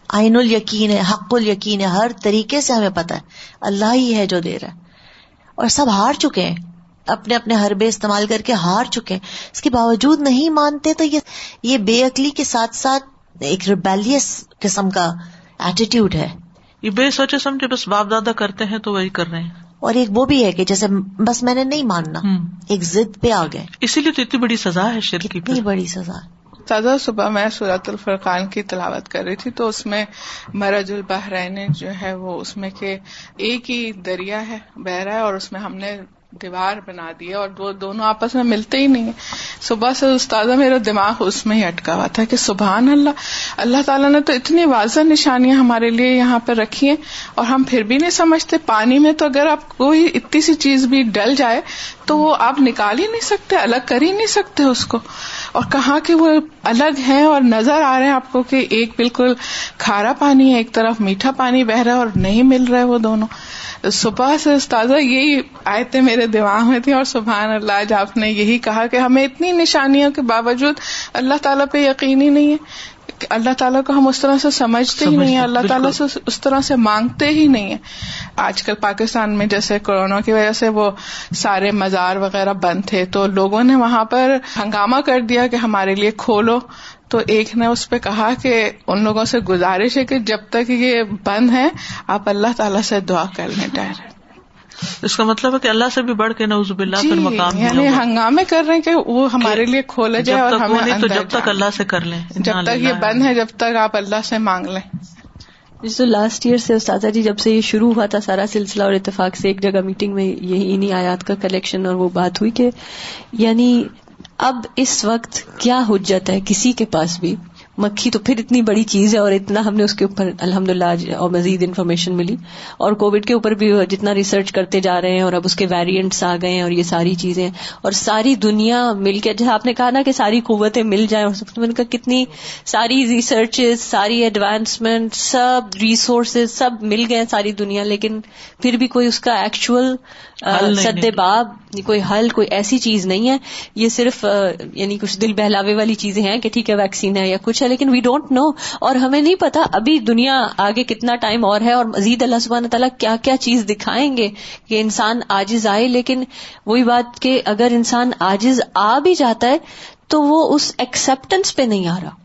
آئین ال یقین ہے حق ال یقین ہے ہر طریقے سے ہمیں پتا ہے۔ اللہ ہی ہے جو دے رہا ہے۔ اور سب ہار چکے ہیں۔ اپنے اپنے حربے استعمال کر کے ہار چکے ہیں۔ اس کے باوجود نہیں مانتے تو یہ بے عقلی کے ساتھ ساتھ ایک ریبیلیس قسم کا ایٹیٹیوڈ ہے۔ یہ بے سوچے سمجھے بس باپ دادا کرتے ہیں تو وہی کر رہے ہیں۔ اور ایک وہ بھی ہے کہ جیسے بس میں نے نہیں ماننا ایک ضد پہ آ گئے۔ اسی لیے تو اتنی بڑی سزا ہے شرک کی۔ اتنی بڑی سزا۔ تازہ صبح میں سورت الفرقان کی تلاوت کر رہی تھی تو اس میں مرج البحرین جو ہے وہ اس میں کہ ایک ہی دریا ہے بہ رہا ہے اور اس میں ہم نے دیوار بنا دی اور وہ دونوں آپس میں ملتے ہی نہیں صبح سے استاذہ میرا دماغ اس میں ہی اٹکا ہوا تھا کہ سبحان اللہ اللہ تعالیٰ نے تو اتنی واضح نشانیاں ہمارے لیے یہاں پہ رکھی ہیں اور ہم پھر بھی نہیں سمجھتے۔ پانی میں تو اگر آپ کوئی اتنی سی چیز بھی ڈل جائے تو وہ آپ نکال ہی نہیں سکتے، الگ کر ہی نہیں سکتے اس کو۔ اور کہاں کہ وہ الگ ہیں اور نظر آ رہے ہیں آپ کو کہ ایک بالکل کھارا پانی ہے، ایک طرف میٹھا پانی بہ رہا ہے اور نہیں مل رہا ہے وہ دونوں۔ صبح سے استاذہ یہی آیتیں میرے دماغ میں تھی اور سبحان اللہ، آج آپ نے یہی کہا کہ ہمیں اتنی نشانیوں کے باوجود اللہ تعالیٰ پہ یقین ہی نہیں ہے۔ اللہ تعالیٰ کو ہم اس طرح سے سمجھتے ہی نہیں ہیں اللہ تعالیٰ سے اس طرح سے مانگتے ہی نہیں ہیں۔ آج کل پاکستان میں جیسے کورونا کی وجہ سے وہ سارے مزار وغیرہ بند تھے تو لوگوں نے وہاں پر ہنگامہ کر دیا کہ ہمارے لیے کھولو۔ تو ایک نے اس پہ کہا کہ ان لوگوں سے گزارش ہے کہ جب تک یہ بند ہے آپ اللہ تعالیٰ سے دعا کر لیں ڈائریکٹ اس کا مطلب ہے کہ اللہ سے بھی بڑھ کے نوز باللہ جی مقام یعنی ہنگامے کر رہے ہیں کہ وہ ہمارے لیے کھولے جائے اور ہمیں تو جب تک اللہ سے کر لیں۔ جب تک یہ بند ہے جب تک آپ اللہ سے مانگ لیں۔ جس تو لاسٹ ایئر سے استاذہ جی جب سے یہ شروع ہوا تھا سارا سلسلہ اور اتفاق سے ایک جگہ میٹنگ میں یہی انہیں آیات کا کلیکشن اور وہ بات ہوئی کہ یعنی اب اس وقت کیا حجت ہے کسی کے پاس بھی؟ مکھی تو پھر اتنی بڑی چیز ہے اور اتنا ہم نے اس کے اوپر الحمد للہ اور مزید انفارمیشن ملی اور کووڈ کے اوپر بھی جتنا ریسرچ کرتے جا رہے ہیں اور اب اس کے ویریئنٹس آ گئے ہیں اور یہ ساری چیزیں اور ساری دنیا مل کے جیسے آپ نے کہا نا کہ ساری قوتیں مل جائیں اور میں نے کہا کتنی ساری ریسرچ ساری ایڈوانسمنٹ سب ریسورسز سب مل گئے ساری دنیا لیکن پھر بھی کوئی اس کا ایکچوئل سد باب کوئی حل کوئی ایسی چیز نہیں ہے۔ یہ صرف یعنی کچھ دل بہلاوے والی چیزیں ہیں کہ ٹھیک ہے ویکسین ہے یا کچھ ہے، لیکن وی ڈونٹ نو اور ہمیں نہیں پتا ابھی دنیا آگے کتنا ٹائم اور ہے اور مزید اللہ سبحانہ تعالیٰ کیا کیا چیز دکھائیں گے کہ انسان آجز آئے، لیکن وہی بات کہ اگر انسان آجز آ بھی جاتا ہے تو وہ اس ایکسپٹینس پہ نہیں آ رہا۔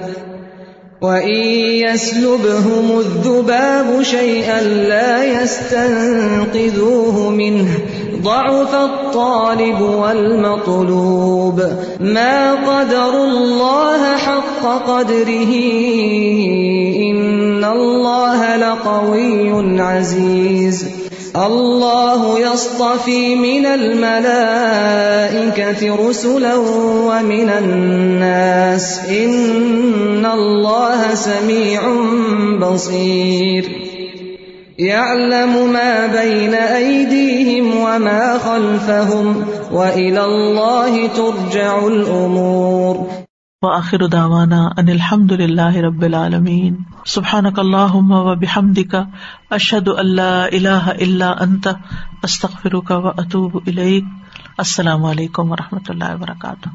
وَإِن يَسْلُبْهُمُ الذُّبَابُ شَيْئًا لَّا يَسْتَنقِذُوهُ مِنْهُ ضَعُفَ الطَّالِبُ وَالْمَطْلُوبُ مَا قَدَرُوا اللَّهَ حَقَّ قَدْرِهِ إِنَّ اللَّهَ لَقَوِيٌّ عَزِيزٌ الله يصطفي من الملائكة رسلا ومن الناس إن الله سميع بصير يعلم ما بين أيديهم وما خلفهم وإلى الله ترجع الأمور وآخر دعوانا ان الحمد للہ رب العالمین سبحان اللہ و بحمد کا اشد اللہ الہ اللہ انت، استغفرک و اطوب السلام علیکم و رحمۃ اللہ وبرکاتہ۔